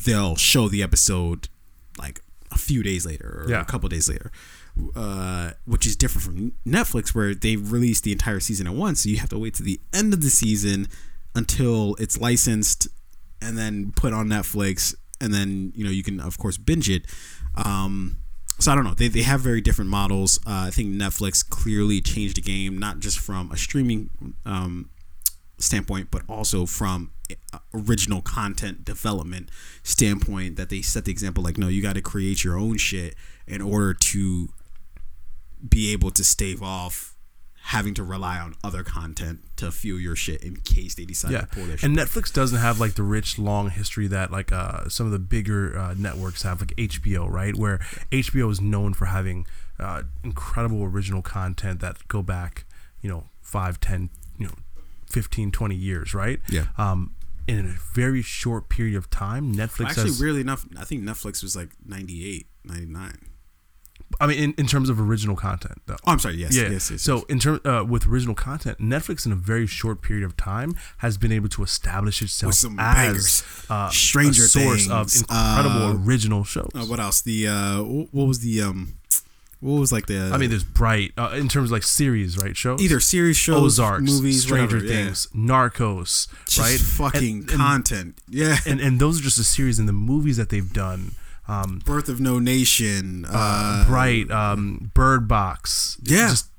they'll show the episode like a few days later or Yeah. a couple days later. Uh, which is different from Netflix, where they release the entire season at once. So you have to wait to the end of the season until it's licensed and then put on Netflix, and then you know you can of course binge it. Um, so I don't know. They, they have very different models. Uh, I think Netflix clearly changed the game, not just from a streaming um, standpoint, but also from uh, original content development standpoint. That they set the example, like, no, you got to create your own shit in order to be able to stave off having to rely on other content to fuel your shit in case they decide Yeah, to pull their shit. and Netflix doesn't have like the rich, long history that like uh, some of the bigger uh, networks have, like HBO, right? Where HBO is known for having uh, incredible original content that go back, you know, 5, 10, you know, 15, 20 years, right? Yeah. Um, in a very short period of time, Netflix Actually, has. weirdly enough, I think Netflix was like 98, 99. I mean, in, in terms of original content, though. Oh, I'm sorry. Yes, yeah. yes, yes. so yes. in terms uh, with original content, Netflix in a very short period of time has been able to establish itself With some as uh, Stranger a source Things, of incredible uh, original shows. Uh, what else? The uh, what was the um, what was like the? I mean, there's Bright uh, in terms of like series, right? Shows either series, shows, Ozarks, movies, Stranger whatever, yeah. Things, Narcos, Just right? fucking And- and- content. yeah. and and those are just a series and the movies that they've done. Um, Birth of No Nation. Uh, uh, Bright, um, Bird Box, Yeah. just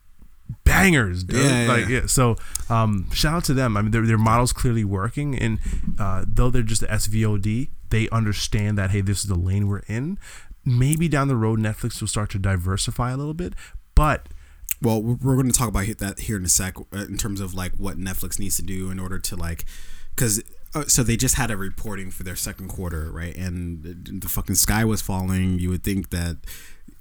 bangers, dude. Yeah, like yeah. yeah. So, um, shout out to them. I mean, their their model's clearly working, and uh, though they're just the SVOD, they understand that hey, this is the lane we're in. Maybe down the road, Netflix will start to diversify a little bit, but Well, we're we're going to talk about that here in a sec uh, in terms of like what Netflix needs to do in order to like, because uh, so they just had a reporting for their second quarter, right? And the, the fucking sky was falling. You would think that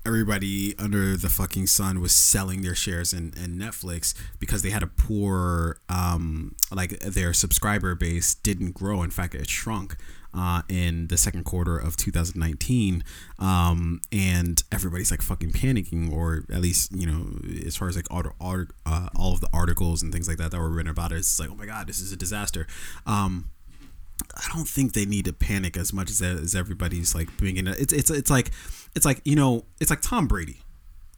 everybody under the fucking sun was selling their shares in, in Netflix because they had a poor, um, like their subscriber base didn't grow. In fact, it shrunk uh, in the second quarter of 2019, um, and everybody's like fucking panicking, or at least you know, as far as like all, all, uh, all of the articles and things like that that were written about it, it's like, oh my god, this is a disaster. Um, I don't think they need to panic as much as, as everybody's like bringing it. It's it's it's like it's like you know it's like Tom Brady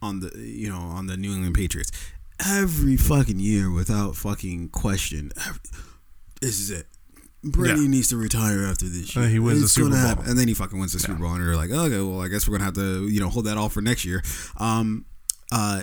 on the you know on the New England Patriots every fucking year without fucking question. Every, this is it. Brady Yeah. needs to retire after this year. And he wins the Super Bowl. happen. and then he fucking wins the Super Bowl, and you're like, okay, well, I guess we're gonna have to you know hold that all for next year. Um, uh,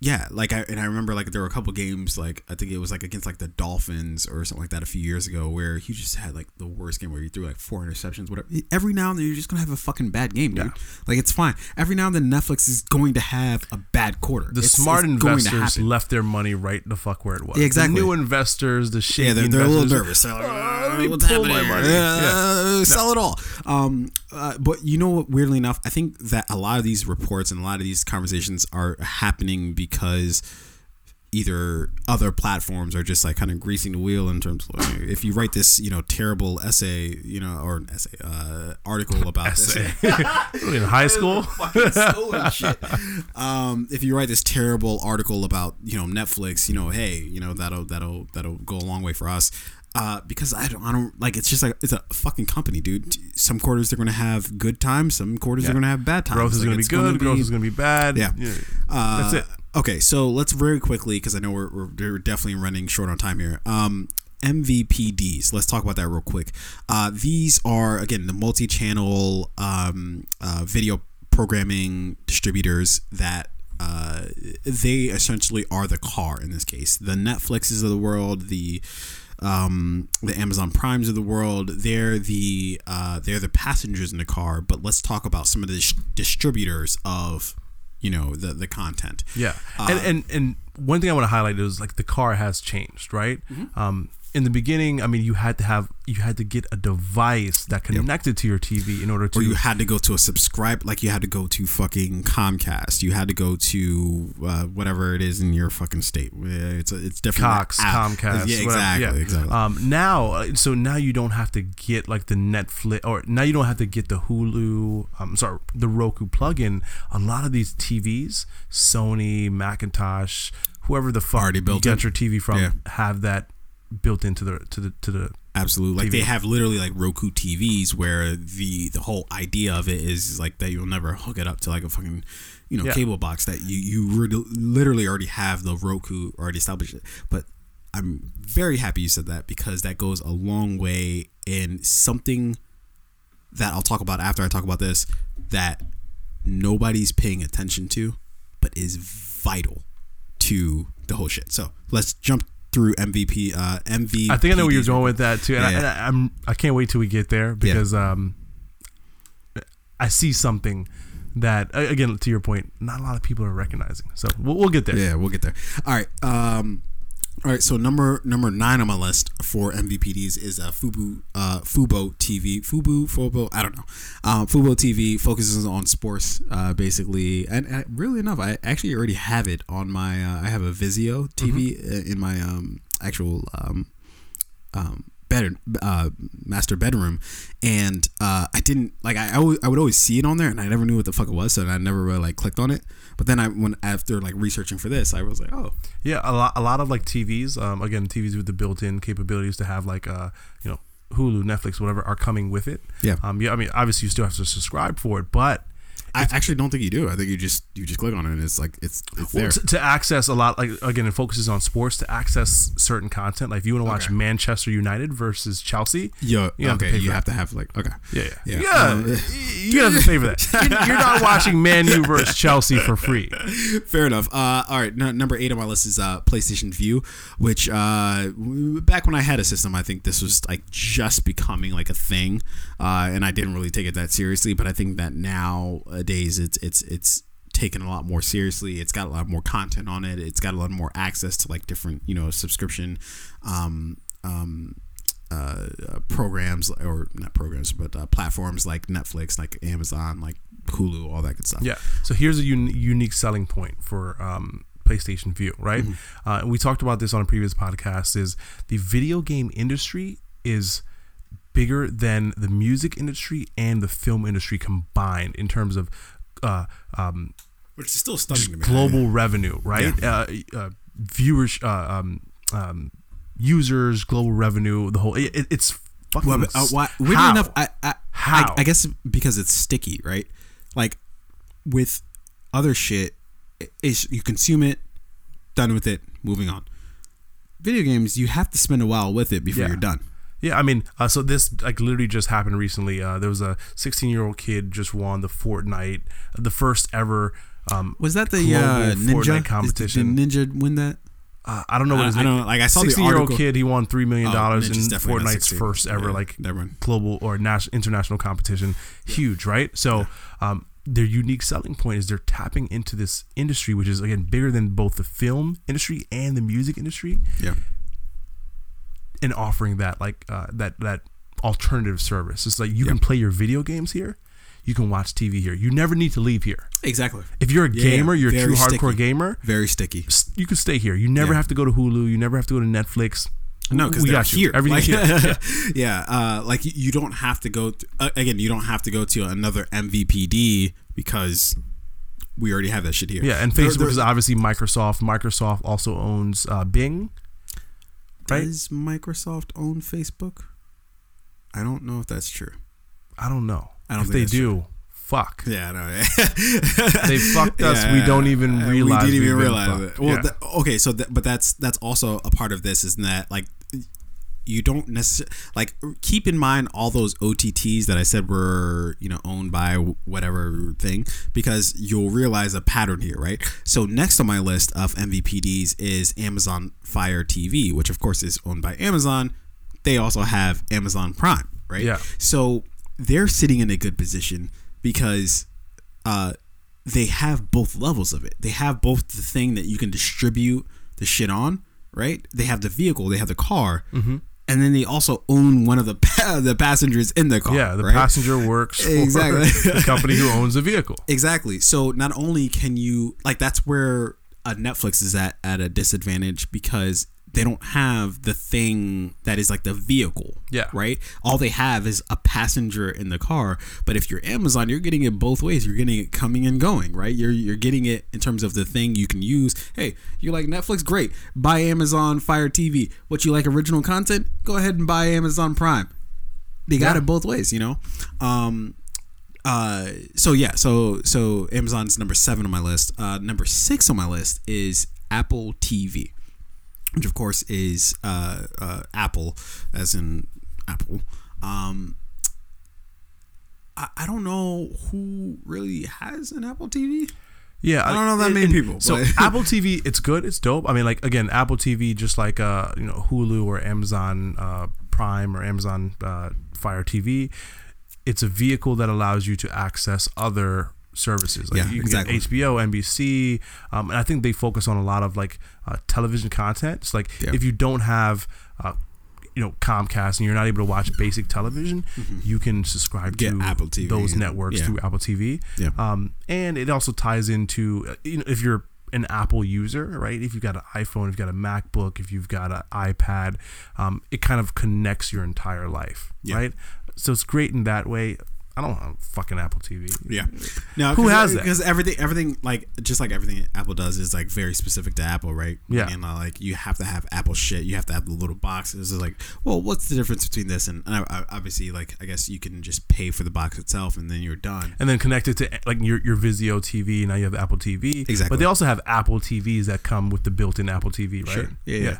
yeah, like I and I remember like there were a couple games like I think it was like against like the Dolphins or something like that a few years ago where he just had like the worst game where he threw like four interceptions, whatever. Every now and then you're just gonna have a fucking bad game, dude. Yeah. Like it's fine. Every now and then Netflix is going to have a bad quarter. The It's- smart it's investors left their money right the fuck where it was. Yeah, exactly. The new investors, the shady Yeah, they're, they're a little nervous. They're like, "Oh, "Uh, let me what's pull happening? my money." Uh, Sell it all. Um, uh, but you know what? Weirdly enough, I think that a lot of these reports and a lot of these conversations are happening because either other platforms are just like kind of greasing the wheel in terms of like, if you write this, you know, terrible essay, you know, or an essay, uh, article about Essay. this. in high school. fucking. Um, if you write this terrible article about you know Netflix, you know, hey, you know that'll that'll that'll go a long way for us. Uh, because I don't, I don't like. It's just like it's a fucking company, dude. Some quarters they're gonna have good times. Some quarters Yeah. they're gonna have bad times. Growth is Like, going to be good. gonna growth is going to be bad. Yeah. Uh, That's it. Okay, so let's very quickly because I know we're, we're we're definitely running short on time here. Um, MVPDs. Let's talk about that real quick. Uh, these are again the multi-channel um, uh, video programming distributors that uh, they essentially are the car in this case. The Netflixes of the world, the um, the Amazon Primes of the world. They're the uh, they're the passengers in the car. But let's talk about some of the dis- distributors of you know the the content. Yeah, Uh, and, and and one thing I want to highlight is like the car has changed, right? Mm-hmm. Um, in the beginning, I mean, you had to have you had to get a device that connected to your TV in order to or you had to go to a subscribe like you had to go to fucking Comcast. You had to go to uh, whatever it is in your fucking state. It's a, it's different. Cox. Comcast, Yeah, whatever. exactly, Yeah. exactly. Um, now, uh, so now you don't have to get like the Netflix, or now you don't have to get the Hulu. I'm sorry, the Roku plugin. A lot of these TVs, Sony, Macintosh, whoever the fuck Already built you in. get your TV from, Yeah. have that built into the to the to the Absolutely. Like TV. they have literally like Roku TVs where the the whole idea of it is like that you'll never hook it up to like a fucking you know Yeah. cable box that you you re- literally already have the Roku already established. It. But I'm very happy you said that because that goes a long way in something that I'll talk about after I talk about this that nobody's paying attention to, but is vital to the whole shit. So let's jump through MVP. Uh, MVP. I think I know where you're going with that too, and, Yeah, I, and I, I'm, I can't wait till we get there because um, I see something that again to your point, not a lot of people are recognizing. So we'll, we'll get there. Yeah, we'll get there. All right. Um, all right. So number number nine on my list for MVPDs is uh, Fubu uh, Fubo TV. Fubu Fubo. I don't know. Um, Fubo TV focuses on sports uh, basically, and, and really enough, I actually already have it on my. Uh, I have a Vizio TV uh in my um, actual um, um, bed uh, master bedroom, and uh, I didn't like I, I always- I would always see it on there, and I never knew what the fuck it was, so I never really like clicked on it. But then I when after like researching for this, I was like, oh, Yeah, a lot, a lot of like TVs, um, again, TVs with the built-in capabilities to have like, uh, you know, Hulu, Netflix, whatever, are coming with it. Yeah. Um, yeah, I mean, obviously you still have to subscribe for it, but I actually don't think you do. I think you just you just click on it, and it's like it's it's there. well, to, to access a lot, like again, it focuses on sports to access certain content. Like if you want to watch Okay. Manchester United versus Chelsea, Yeah, You have to okay. for You that. have to have like okay. yeah, Yeah. yeah, yeah, Um, you have to pay for that. You're- not watching Man U versus Chelsea for free. Fair enough. Uh, all right, n- number eight on my list is uh, PlayStation Vue, which uh, back when I had a system, I think this was like just becoming like a thing, uh, and I didn't really take it that seriously. But I think that nowadays it's it's it's taken a lot more seriously. It's got a lot more content on it. It's got a lot more access to like different you know subscription. Um, um, uh, uh, programs or not programs, but uh, platforms like Netflix, like Amazon, like Hulu, all that good stuff. Yeah. So here's a un- unique selling point for um, PlayStation Vue, right? Mm-hmm. Uh, we talked about this on a previous podcast. Is the video game industry is bigger than the music industry and the film industry combined in terms of uh, um, Which is still stunning to me. global revenue, right? Uh, uh, viewers, uh, um, um, users, global revenue, the whole. It, it- it's fucking. Well, but, uh, why, weirdly how? enough, I, I, How? I, I guess because it's sticky, right? Like with other shit, it- it's, you consume it, done with it, moving on. Video games, you have to spend a while with it before Yeah. you're done. Yeah, I mean, uh, so this like literally just happened recently. Uh, there was a 16 year old kid just won the Fortnite, the first ever um, Was that the uh, Fortnite ninja competition. Did Ninja win that? uh, I don't know what I- his I name. don't know, like, I saw the sixty year old kid. He won three million dollars in Ninja's definitely not Fortnite's first ever Yeah, like global or national international competition. Huge, right? So, um, their unique selling point is they're tapping into this industry, which is again bigger than both the film industry and the music industry, Yeah. And offering that like uh, that that alternative service. It's like you Yeah. can play your video games here, you can watch TV here. You never need to leave here. Exactly. If you're a Yeah, gamer, you're a true hardcore gamer. Very sticky. You can stay here. You never Yeah. have to go to Hulu. You never have to go to Netflix. No, because we got you. here. Everything's Like- here. yeah, uh, like you- don't have to go. To, uh, again, you don't have to go to another MVPD because we already have that shit here. Yeah, and Facebook there- is obviously Microsoft. Microsoft also owns uh, Bing. Right? Does Microsoft own Facebook? I don't know if that's true. I don't know. I don't if they do, fuck. Yeah, no. They fucked us. We don't even realize We didn't even realize it. Well, Yeah. th- okay, so th- but that's that's also a part of this, isn't that like you don't necessarily like keep in mind all those OTTs that I said were you know owned by whatever thing because you'll realize a pattern here, right? So next on my list of MVPDs is Amazon Fire TV, which of course is owned by Amazon. They also have Amazon Prime, right? Yeah. So they're sitting in a good position because uh, they have both levels of it. They have both the thing that you can distribute the shit on, right? They have the vehicle, they have the car, Mm-hmm. And then they also own one of the pa- the passengers in the car. Yeah, the right? passenger works for Exactly. the company who owns the vehicle. Exactly. So not only can you like that's where uh, Netflix is at at a disadvantage because they don't have the thing that is like the vehicle. Yeah. Right. All they have is a passenger in the car. But if you're Amazon, you're getting it both ways. You're getting it coming and going. Right. You're you're getting it in terms of the thing you can use. Hey, you like Netflix? Great. Buy Amazon Fire TV. What you like original content? Go ahead and buy Amazon Prime. They got Yeah. it both ways. You know. Um, uh so yeah so so amazon's number seven on my list uh number six on my list is apple tv which of course is uh, uh apple as in apple um I, I don't know who really has an apple tv Yeah, I don't know that many people, So Apple TV, it's good, it's dope. I mean, like again, Apple TV, just like uh, you know, Hulu or Amazon uh, Prime or Amazon uh, Fire TV, it's a vehicle that allows you to access other services. Like Yeah, you can exactly. get HBO, NBC, um, and I think they focus on a lot of like uh, television content. It's like Yeah. if you don't have uh, you know Comcast and you're not able to watch basic television, you can subscribe Mm-hmm. Get to Apple TV those and- networks yeah. through Apple TV. Yeah. Um, and it also ties into uh, you know if you're an Apple user, right? If you've got an iPhone, if you've got a MacBook, if you've got an iPad, um, it kind of connects your entire life, Yeah. right? So it's great in that way. I don't have fucking Apple TV. Yeah. No, Who has that? Because everything, everything, like just like everything Apple does is like very specific to Apple, right? Yeah. And uh, like you have to have Apple shit. You have to have the little boxes. It's like, well, what's the difference between this and, and I, I, obviously, like I guess you can just pay for the box itself and then you're done. And then connect it to like your your Vizio TV. Now you have Apple TV. Exactly. But they also have Apple TVs that come with the built-in Apple TV, right? Yeah. yeah.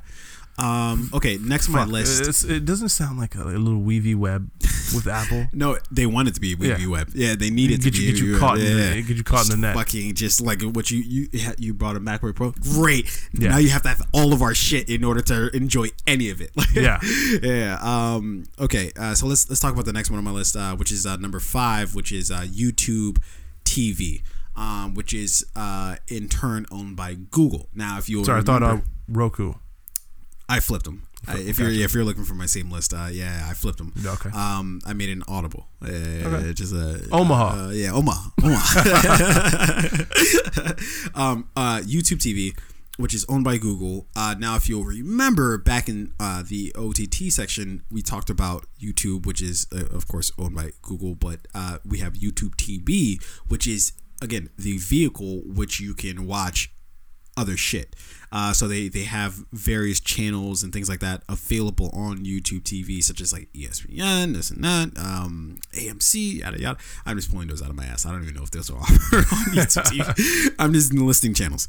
Um. Okay. Next on my Fuck, list. It's, it doesn't sound like a, a little Weavy web with Apple. No, they want it to be Weavy Yeah. Web. Yeah, they need it to Get you- be get you Weavy caught in the- get you caught in the net. Fucking just like what you you you brought a MacBook Pro. Great. Yeah. Now you have to have all of our shit in order to enjoy any of it. Yeah. yeah. Um. Okay. Uh, so let's let's talk about the next one on my list, uh, which is uh, number five, which is uh, YouTube TV. Um, which is uh, in turn owned by Google. Now, if you Sorry, I thought uh, Roku. I flipped them. Flipped- if you're gotcha. if you're looking for my same list, uh, yeah, I flipped them. Okay. Um, I made an audible. Uh, Okay. Just a Omaha. Uh, yeah, Omaha. Omaha. um, uh, YouTube TV, which is owned by Google. Uh, now, if you'll remember, back in uh, the OTT section, we talked about YouTube, which is uh, of course owned by Google, but uh, we have YouTube TV, which is again the vehicle which you can watch other shit. Uh, so they they have various channels and things like that available on YouTube TV, such as like ESPN, this and that, um, AMC, yada yada. I'm just pulling those out of my ass. I don't even know if those are on YouTube TV. I'm just listing channels.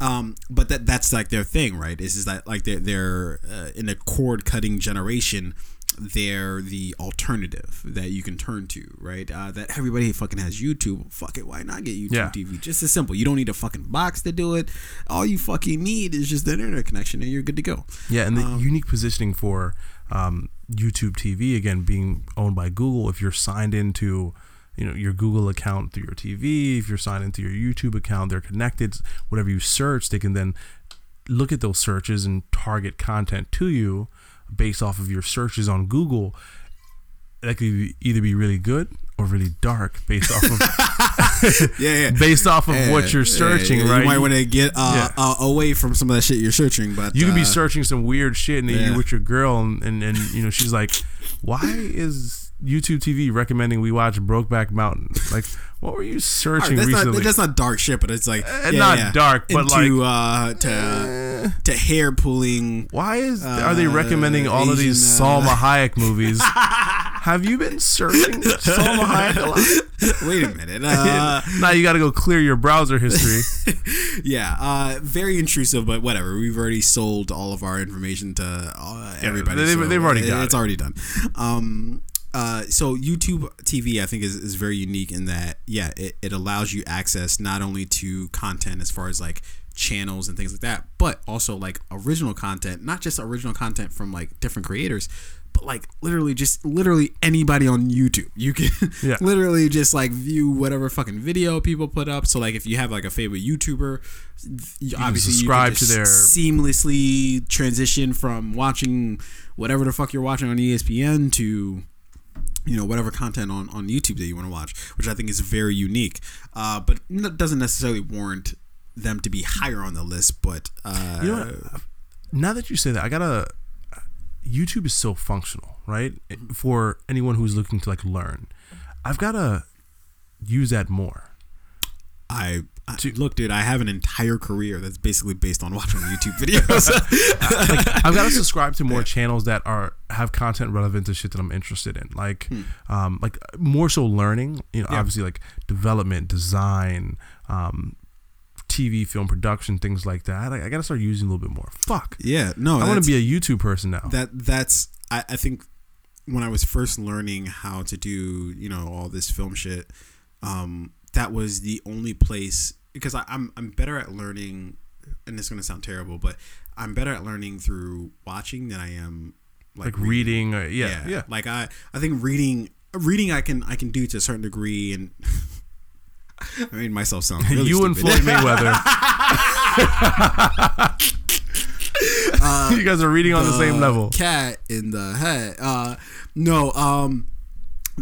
Um, but that that's like their thing, right? Is is that like they're they're uh, in a cord cutting generation. They're the alternative that you can turn to, right? Uh, that everybody fucking has YouTube. Fuck it, why not get YouTube Yeah. TV? Just as simple. You don't need a fucking box to do it. All you fucking need is just the internet connection, and you're good to go. Yeah, and the Um, unique positioning for um, YouTube TV again being owned by Google. If you're signed into you know your Google account through your TV, if you're signed into your YouTube account, they're connected. Whatever you search, they can then look at those searches and target content to you based off of your searches on Google. That could either be really good or really dark based off of Yeah, yeah. based off of what you're searching, yeah. right? You might want to get uh, Yeah. uh, away from some of that shit you're searching, but you could be uh, searching some weird shit and then yeah. you're with your girl and, and, and you know she's like why is youtube tv recommending we watch brokeback mountain like what were you All right, searching that's recently not that's not dark shit, but it's like Eh, yeah, not yeah. dark, but Into, uh, to Eh, to hair pulling. why is are they Uh, recommending all of these Asian, uh, salma hayek movies have you been searching salma hayek a lot Wait a minute. Uh, now you got to go clear your browser history yeah, uh, very intrusive, but whatever. We've already sold all of our information to uh, everybody. they've- so they've already got It's it. already done. Um, uh, so YouTube TV, I think, is, is very unique in that, yeah, it, it allows you access not only to content as far as like channels and things like that, but also like original content, not just original content from like different creators, but like literally just literally anybody on YouTube. You can Yeah. literally just like view whatever fucking video people put up. So like if you have like a favorite YouTuber, you obviously subscribe you can to their- seamlessly transition from watching whatever the fuck you're watching on ESPN to you know whatever content on, on YouTube that you want to watch, which I think is very unique. Uh, but doesn't necessarily warrant them to be higher on the list. But uh, You know? Now that you say that, I gotta. YouTube is so functional, right? For anyone who's looking to like learn, I've gotta use that more. I, Look, dude. I have an entire career that's basically based on watching YouTube videos. I've got to subscribe to more channels that are have content relevant to shit that I'm interested in, like, um, like more so learning. You know, Hmm. Yeah. obviously like development, design, um, TV, film production, things like that. I, I got to start using a little bit more. Fuck, yeah, no, I want to be a YouTube person now. that that's I, I think when I was first learning how to do you know all this film shit, um, that was the only place because I, I'm I'm better at learning, and it's gonna sound terrible, but I'm better at learning through watching than I am like like reading, uh, yeah, yeah, yeah. Like I I think reading reading I can I can do to a certain degree and. I made myself sound really you and. Floyd Mayweather. you guys are reading on the same uh, level. Cat in the head. Uh, no, um,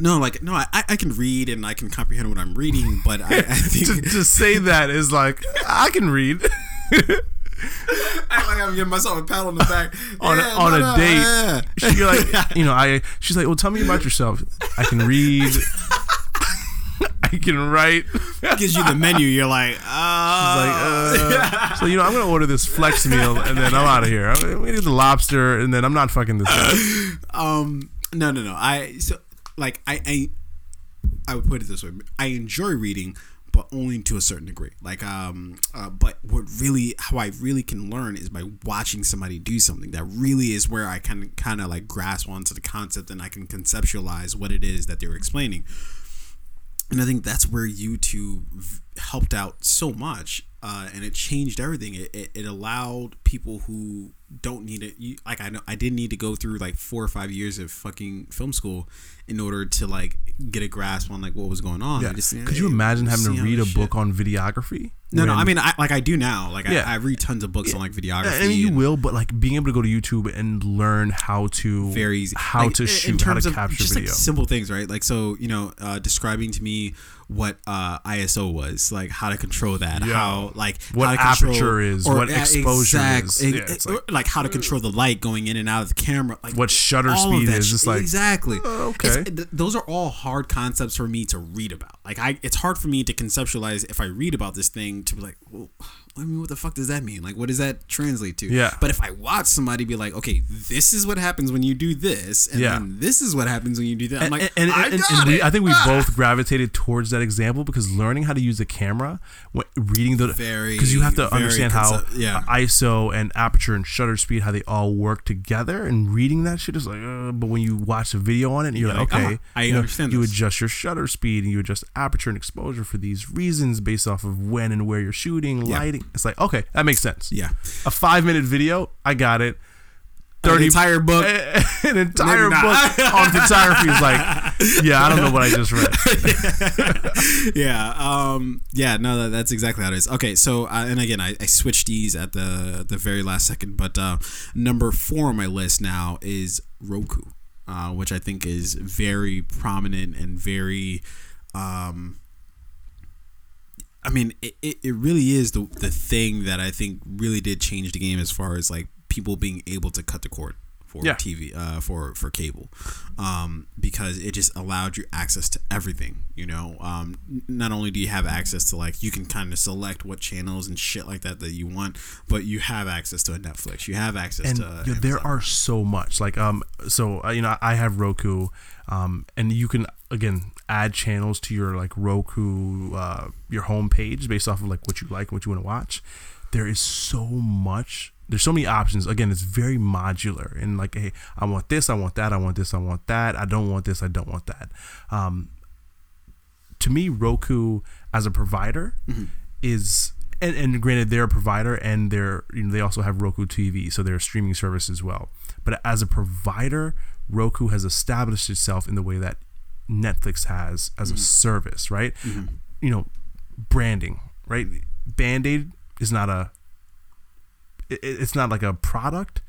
no, like no, I, I can read and I can comprehend what I'm reading, but I, I to, think to say that is like I can read. I like I'm giving myself a pat on the back On a- Yeah, on no, a no, date. yeah. You're like, you know, I. She's like, well, tell me about yourself. I can read. I can write. gives you the menu. You're like, Like, uh, uh, so you know, I'm gonna order this flex meal and then I'm out of here. I'm gonna get the lobster and then I'm not fucking this. Guy. um, no, no, no. I so like I I I would put it this way. I enjoy reading, but only to a certain degree. Like um, uh, but what really how I really can learn is by watching somebody do something. That really is where I can kind of like grasp onto the concept and I can conceptualize what it is that they're explaining. And I think that's where YouTube helped out so much, uh, and it changed everything. It, it, it allowed people who don't need it. You, like I know, I didn't need to go through like four or five years of fucking film school in order to like get a grasp on like what was going on. Yeah. just, Could you hey, imagine having to read a this book on videography? No, no. I mean, I, like I do now. Like Yeah. I, I read tons of books on like videography. I mean, you and will, but like being able to go to YouTube and learn how to very easy. how Like, to shoot, how to capture just video. like simple things, right? Like so, you know, uh, describing to me what uh, ISO was, like how to control that, Yeah. how like What how to aperture is, what exposure exact- is. Yeah, or, like, how to control the light going in and out of the camera, like what shutter speed is. Just like exactly. It's- okay. th- those are all hard concepts for me to read about. Like I, it's hard for me to conceptualize if I read about this thing to be like, well, I mean, what the fuck does that mean? Like, what does that translate to? Yeah. But if I watch somebody be like, okay, this is what happens when you do this, and Yeah. then this is what happens when you do that, I'm like, and, and, I and- and got we, it. I think we Ah! both gravitated towards that example because learning how to use the camera, what, reading the Very, because you have to understand how yeah. ISO and aperture and shutter speed how they all work together, and reading that shit is like, uh, but when you watch a video on it, you're, You're like, like, okay, ah, I you know, understand You adjust your shutter speed and you adjust aperture and exposure for these reasons based off of when and where you're shooting, Yeah. lighting. It's like, okay, that makes sense. yeah, A five minute video, I got it. an 30 entire book. an entire book on photography is like, yeah, I don't know what I just read. yeah um yeah no that, that's exactly how it is okay so uh, and again I, I switched these at the the very last second but uh number four on my list now is roku uh which i think is very prominent and very um i mean it, it, it really is the the thing that i think really did change the game as far as like people being able to cut the cord for Yeah. TV uh, for for cable, um, because it just allowed you access to everything. You know, um, not only do you have access to like you can kind of select what channels and shit like that that you want, but you have access to a Netflix. You have access and to there are so much like um so uh, you know i have roku um and you can again add channels to your like roku uh your home page based off of like what you like what you want to watch. There is so much there's so many options. Again it's very modular and like hey i want this i want that i want this i want that. I don't want this i don't want that. Um to me roku as a provider is and, and granted they're a provider and they're you know they also have Roku TV so they're a streaming service as well. But as a provider Roku has established itself in the way that Netflix has as a service right? You know branding right? Band-Aid is not a it, it's not like a product.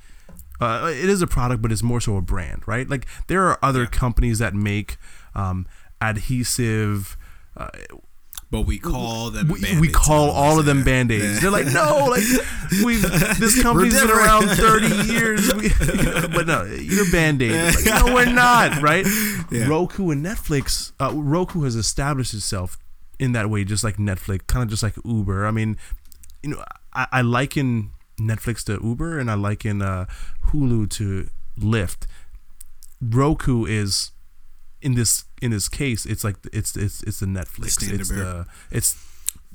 Uh, it is a product, but it's more so a brand, right? Like there are other companies that make um, adhesive. Uh, but we call them. we, we call all of them band aids. They're like, no, like we've this company's been around thirty years, we, but no, you're band aid. Like, no, we're not, right? Yeah. Roku and Netflix. Uh, Roku has established itself in that way, just like Netflix, kind of just like Uber. I mean, you know, I, I liken Netflix to Uber, and I liken uh, Hulu to Lyft. Roku is in this in this case, it's like it's it's it's the Netflix. standard it's bearer. the it's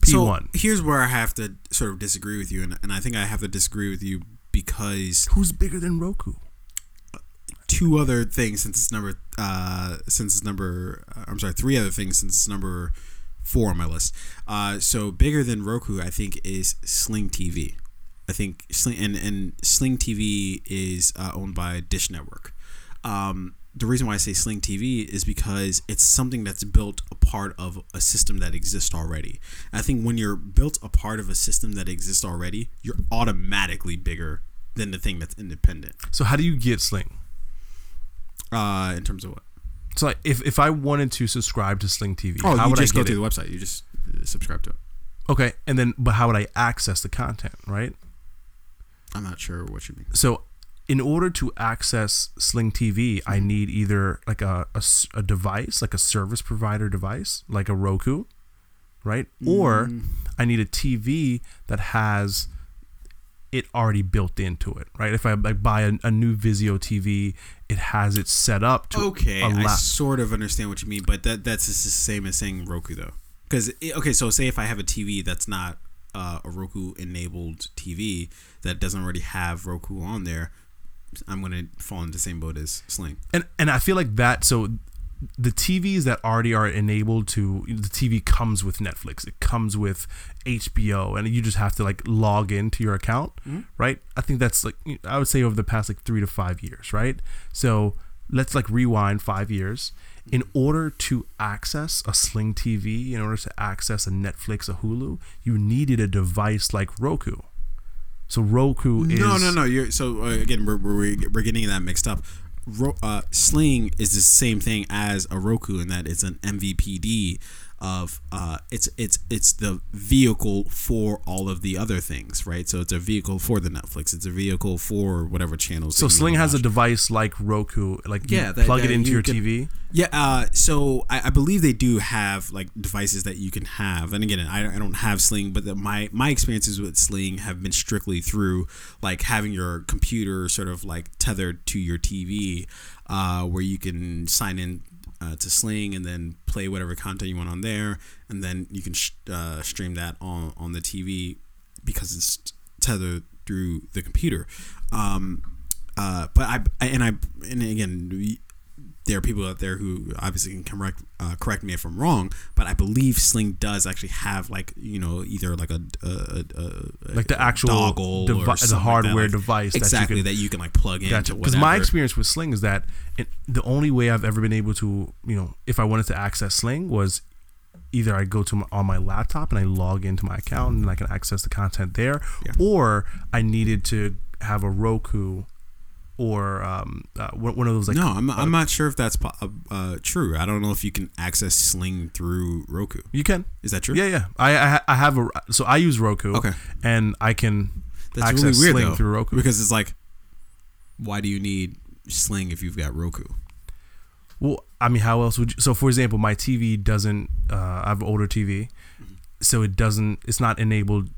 P So one. here's where I have to sort of disagree with you, and, and I think I have to disagree with you because Who's bigger than Roku? two other things since it's number uh since it's number uh, I'm sorry three other things since it's number four on my list. Uh, so bigger than Roku, I think is Sling TV. I think Sling and and Sling TV is uh, owned by Dish Network. Um, the reason why I say Sling TV is because it's something that's built a part of a system that exists already. I think when you're built a part of a system that exists already, you're automatically bigger than the thing that's independent. So how do you get Sling? Uh, in terms of what? So like, if if I wanted to subscribe to Sling TV, Oh, how you would just I go to it? the website. You just uh, subscribe to it. Okay, and then but how would I access the content? Right. I'm not sure what you mean. So in order to access Sling TV, I Mm-hmm. need either like a, a a device, like a service provider device, like a Roku, right? Or Mm. I need a TV that has it already built into it, right? If I like buy a, a new Vizio TV, it has it set up to Okay, I sort of understand what you mean, but that that's the same as saying Roku though. Because okay, so say if I have a TV that's not uh, a Roku enabled TV that doesn't already have Roku on there, I'm gonna fall into the same boat as Sling. and and I feel like that. So the TVs that already are enabled to the TV comes with Netflix. It comes with HBO, and you just have to like log into your account, mm-hmm. right? I think that's like I would say over the past like three to five years, right? So let's like rewind five years. In order to access a Sling TV, in order to access a Netflix, a Hulu, you needed a device like Roku. So Roku is No, no, no. You're so uh, again we're, we're we're getting that mixed up. Ro, uh, Sling is the same thing as a Roku in that it's an MVPD of uh, it's it's it's the vehicle for all of the other things, right? So it's a vehicle for the Netflix. It's a vehicle for whatever channels. So Sling has a device like Roku, like Yeah, that- plug it into you your can- TV. Yeah, uh, so I, I believe they do have like devices that you can have, and again, I, I don't have Sling, but the, my my experiences with Sling have been strictly through like having your computer sort of like tethered to your TV, uh, where you can sign in uh, to Sling and then play whatever content you want on there, and then you can sh- uh, stream that on on the TV because it's tethered through the computer. Um, uh, but I, and I and again there are people out there who obviously can correct uh, correct me if I'm wrong, but I believe Sling does actually have like you know either like a, a, a, a Like the actual dongle devi- or the something like hardware that, like, device that you exactly can- that you can like plug in. Gotcha. Because Because my experience with Sling is that it, the only way I've ever been able to, you know, if I wanted to access Sling was either I go to my, on my laptop and I log into my account and I can access the content there, Yeah. or I needed to have a Roku or um, uh, one of those like no, I'm, I'm not sure if that's uh, uh, true. I don't know if you can access Sling through Roku. you can. Is that true? Yeah, yeah. I, I I have a so I use Roku. Okay. And I can That's access really weird Sling though, through Roku. because it's like, why do you need Sling if you've got Roku? Well, I mean, how else would you? So, for example, my TV doesn't. Uh, I have an older TV, Mm-hmm. so it doesn't. It's not enabled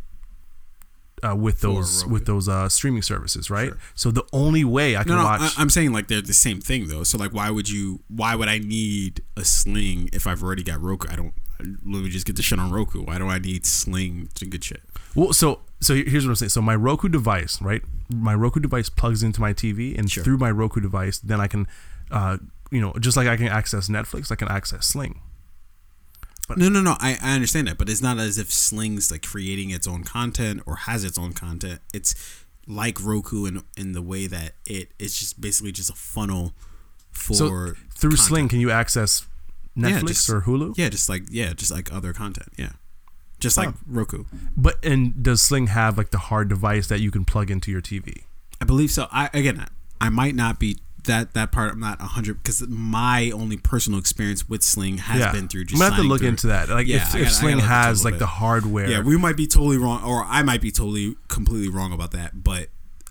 uh, with those with those uh, streaming services, right? Sure. So the only way I can No, no, watch. I, I'm saying like they're the same thing though. So like, why would you? Why would I need a Sling if I've already got Roku? I don't. Let me just get the shit on Roku. Why do I need Sling to get shit? well, so so here's what I'm saying. So my Roku device, right? My Roku device plugs into my TV, and Sure. through my Roku device, then I can, uh, you know, just like I can access Netflix, I can access Sling. No, no, no. I, I understand that, but it's not as if Sling's like creating its own content or has its own content. It's like Roku in in the way that it it's just basically just a funnel for So through content. Sling, can you access Netflix Yeah, just- or Hulu? Yeah, just like yeah, just like other content. Yeah, just like Oh. Roku. But and does Sling have like the hard device that you can plug into your TV? I believe so. I again, I might not be that that part. I'm not hundred because my only personal experience with Sling has been through I'm just. gonna have to look through- into that. Like Yeah, if, if gotta- I Sling gotta look into it a has like the hardware. Yeah, we might be totally wrong, or I might be totally completely wrong about that. But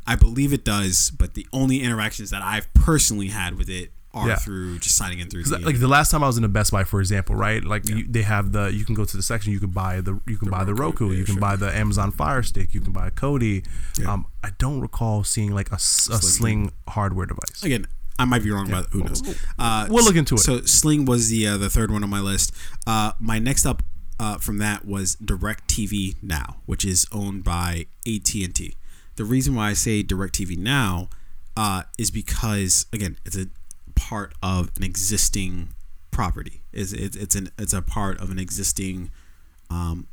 I believe it does. But the only interactions that I've personally had with it are Yeah. through just signing in through The, like the last time I was in a Best Buy, for example, right? Like you, they have the you can go to the section, you can buy the you can buy the Roku, Roku, yeah, you can sure. buy the Amazon Fire Stick, you can buy a Kodi. Yeah. Um, I don't recall seeing like a Sling. Sling hardware device. again, I might be wrong about who knows. Uh, We'll look into it. So Sling was the uh, the third one on my list. Uh, my next up uh, from that was DirecTV Now, which is owned by AT and T. The reason why I say DirecTV Now uh, is because again, it's a part of an existing property. Is it's, it's an it's a part of an existing um,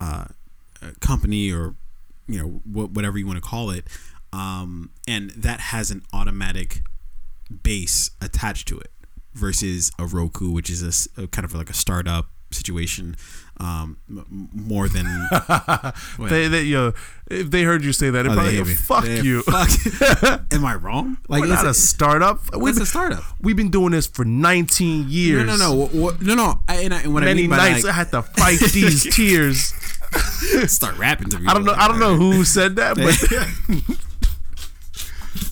uh, uh, company or you know wh- whatever you want to call it, um, and that has an automatic base attached to it versus a Roku, which is a kind of like a startup situation, um, m- more than? They, they, yo, if they heard you say that, they'd Oh, probably go, fuck They- you. fuck. Am I wrong? Like We're it's not a startup. Been, a startup? we've been doing this for 19 years. No, no, no, no, no. I, and, I, and what I Many mean by nights like, I had to fight these tears. start rapping to me. I don't know. I don't know who said that, but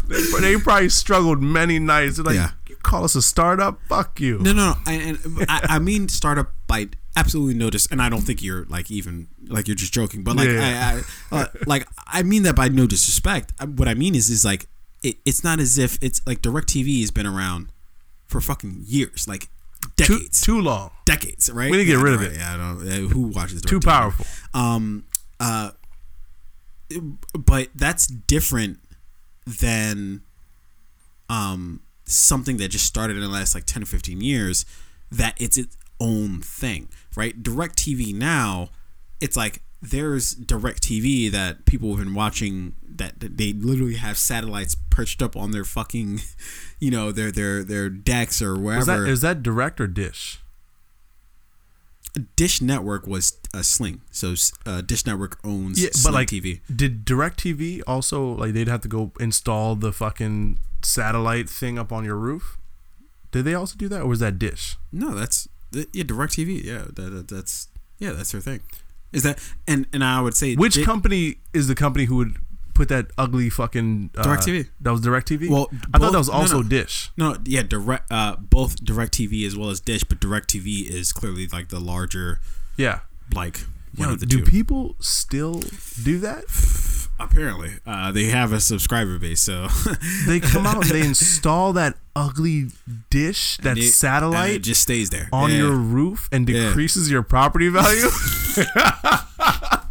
they, they probably struggled many nights. They're like, Yeah. Call us a startup? Fuck you. No, no, no. I, and I, I mean startup by absolutely notice, and I don't think you're like even like you're just joking, but like Yeah. I, I uh, like I mean that by no disrespect. What I mean is is like it, it's not as if it's like Directv has been around for fucking years, like Too, decades, too long. decades, right? We need to get Yeah, rid of right. it. Yeah, I don't. uh, Who watches Too DirecTV? powerful. Um, uh, but that's different than um something that just started in the last like 10 or 15 years that it's its own thing right direct tv now it's like there's direct tv that people have been watching that, that they literally have satellites perched up on their fucking you know their their their decks or whatever. Is wherever that is that direct or dish? dish network was a sling so uh, dish network owns Yeah, sling but like, tv did DirecTV also like they'd have to go install the fucking satellite thing up on your roof? Did they also do that, or was that Dish? No, that's th- yeah, Directv. Yeah, that, that, that's yeah, that's their thing. Is that and and I would say Which Di- company is the company who would put that ugly fucking uh, DirecTV. That was DirecTV. Well, I thought that was no, also no. Dish. No, yeah, direct. Uh, both Directv as well as Dish, but Directv is clearly like the larger, Yeah. like one Yo, of the do two. people still do that? Apparently, uh, they have a subscriber base, so They come out, they install that ugly dish, that it- satellite it just stays there on Yeah. your roof and Yeah. decreases your property value.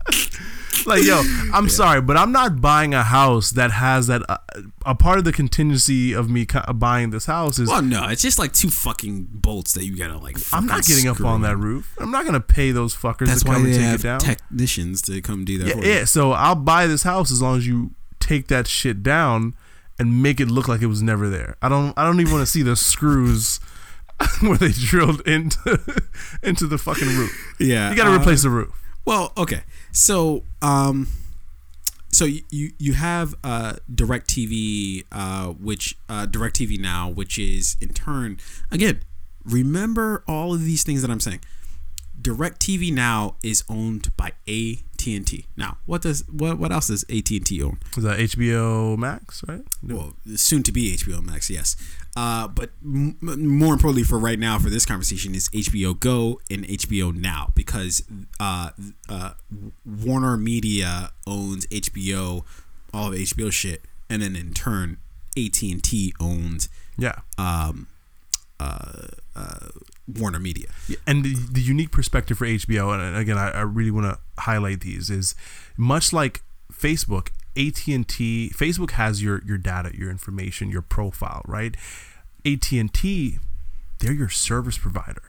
like, yo, I'm sorry, but I'm not buying a house that has that. Uh, a part of the contingency of me co- buying this house is Well, no, it's just like two fucking bolts that you gotta like. I'm not getting up on that roof. I'm not gonna pay those fuckers That's to why come and they take have it down. technicians to come do that. yeah, yeah, so I'll buy this house as long as you take that shit down and make it look like it was never there. I don't. I don't even want to see the screws where they drilled into into the fucking roof. yeah. You got to uh, replace the roof. Well, okay. So, um, so you you, you have uh, Directv, uh, which uh, Directv now, which is in turn again. Remember all of these things that I'm saying. Directv now is owned by AT and T. Now, what does what what else does AT and T own? Is that HBO Max, right? Well, soon to be HBO Max, yes. Uh, but m- more importantly, for right now, for this conversation, is HBO Go and HBO Now because uh, uh, Warner Media owns HBO, all of HBO shit, and then in turn, AT and T owns Yeah. um, uh, uh, Warner Media. and the, the unique perspective for HBO, and again, I, I really want to highlight these is much like Facebook, AT and T. Facebook has your your data, your information, your profile, right? AT and T, they're your service provider.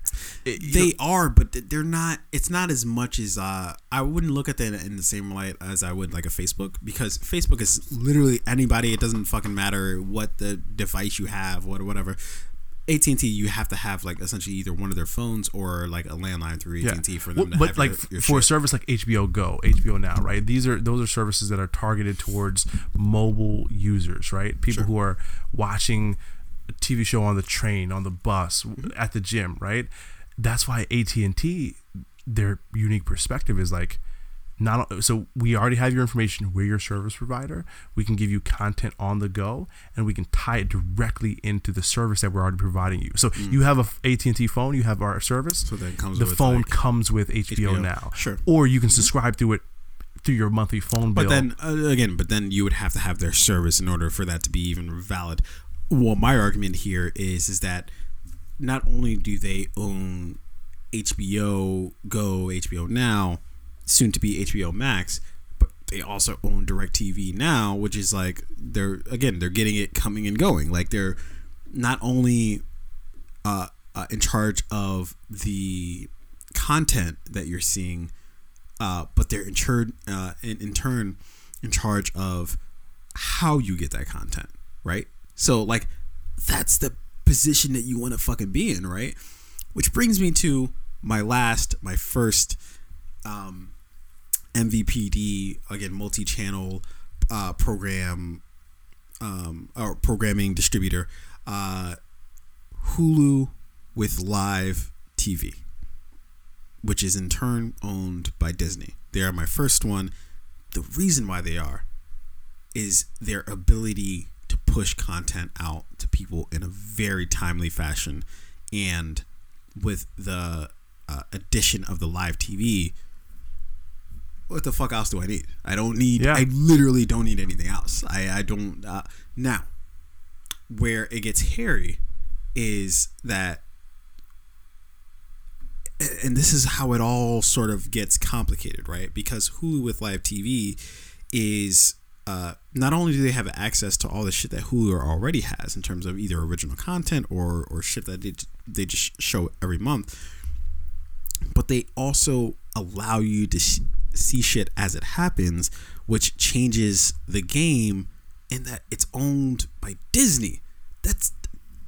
It- They are, but they're not. It's not as much as uh, I wouldn't look at that in the same light as I would like a Facebook because Facebook is literally anybody. It doesn't fucking matter what the device you have, what whatever. AT and T, you have to have like essentially either one of their phones or like a landline through AT&T for Well, them to but have like your, your for a service like HBO Go, HBO Now, right? These are those are services that are targeted towards mobile users, right? People Sure. who are watching a TV show on the train, on the bus, mm-hmm. at the gym, right? That's why AT and T, their unique perspective is like. Not so we already have your information. We're your service provider. We can give you content on the go, and we can tie it directly into the service that we're already providing you. So you have a AT and T phone, you have our service So that comes the phone like, comes with HBO, HBO. now. Sure. Or you can subscribe to it through your monthly phone bill. But then uh, again, but then you would have to have their service in order for that to be even valid. Well, my argument here is is that not only do they own HBO Go, HBO Now, soon to be HBO Max, but they also own DirecTV now, which is like they're again they're getting it coming and going. Like they're not only uh, uh, in charge of the content that you're seeing, uh, but they're in, chur- uh, in, in turn in charge of how you get that content, right? So like that's the position that you want to fucking be in, right? Which brings me to my last, my first um, MVPD again, multi-channel uh, program um, or programming distributor, uh, Hulu with live TV, which is in turn owned by Disney. They are my first one. The reason why they are is their ability to push content out to people in a very timely fashion and with the uh, addition of the live TV what the fuck else do I need? I don't need. Yeah. I literally don't need anything else. I I don't. Uh, now, where it gets hairy is that, and this is how it all sort of gets complicated, right? Because Hulu with live TV is uh, not only do they have access to all the shit that Hulu already has in terms of either original content or or shit that they they just show every month, but they also allow you to see shit as it happens, which changes the game in that it's owned by Disney. That's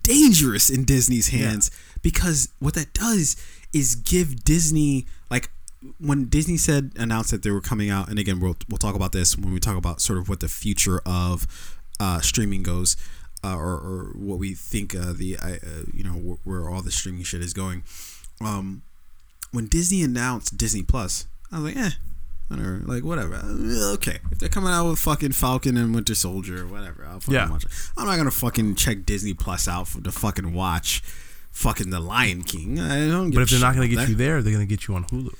dangerous in Disney's hands because what that does is give Disney like when Disney said announced that they were coming out, and again we'll we'll talk about this when we talk about sort of what the future of uh, streaming goes, uh, or, or what we think uh, the uh, you know where, where all the streaming shit is going. um, when Disney announced Disney Plus, I was like, eh, whatever, like whatever. Okay, if they're coming out with fucking Falcon and Winter Soldier or whatever, I'll fucking Yeah. watch it. I'm not gonna fucking check Disney Plus out for to fucking watch fucking The Lion King. I don't. But if they're not going to about get you there, they're going to get you on Hulu.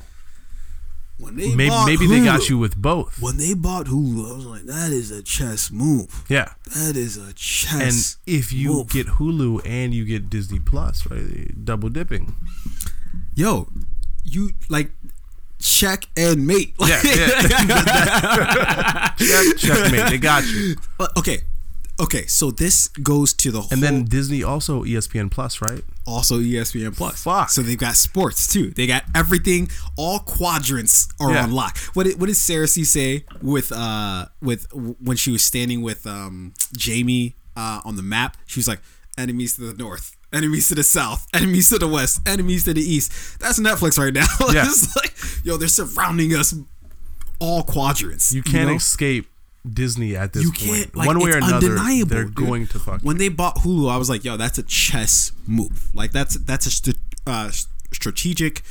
when they Maybe maybe they got you with both. When they bought Hulu, I was like, that is a chess move. Yeah. That is a chess. And if you move. get Hulu and you get Disney Plus, right? Double dipping. yo, you like check and mate. Yeah, Check, checkmate. They got you. Okay, okay. So this goes to the whole. And then Disney also ESPN Plus, right? also ESPN Plus. Fuck. So they've got sports too. They got everything. All quadrants are Yeah. on lock. What did what did Cersei say with uh with when she was standing with um Jaime uh on the map? She was like enemies to the north. Enemies to the south, enemies to the west, enemies to the east. That's Netflix right now. Yeah. it's like, yo, they're surrounding us all quadrants. You can't know? escape Disney at this you point. like, One way or another, undeniable, they're dude. going to fuck. When they bought Hulu, I was like, "Yo, that's a chess move. Like that's that's a st- uh, strategic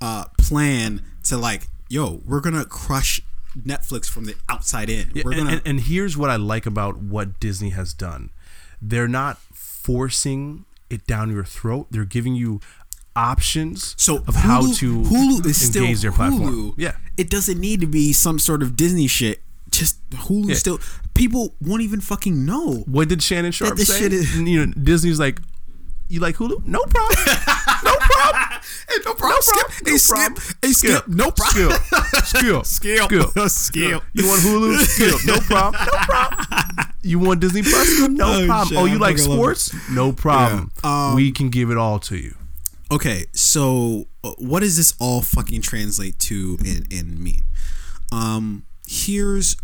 uh, plan to like, yo, we're gonna crush Netflix from the outside in. Yeah, we're gonna and, and here's what I like about what Disney has done. They're not forcing it down your throat. They're giving you options so of how to Hulu is still engage their platform. Hulu. Yeah. it doesn't need to be some sort of Disney shit. Just Hulu Yeah. still. People won't even fucking know. What did Shannon Sharpe say? is- you know, Disney's like, you like Hulu? No problem. no problem. Hey, no problem. skip. Hey, No skip. Hey, skip. No problem. Skill. Skill. Skill. Skill. Skill. You want Hulu? Skill. No problem. No problem. You want Disney Plus? No Oh, problem. shit, Oh, you like love it. sports? No problem. Yeah. Um, we can give it all to you. okay so uh, what does this all fucking translate to and, and mean um here's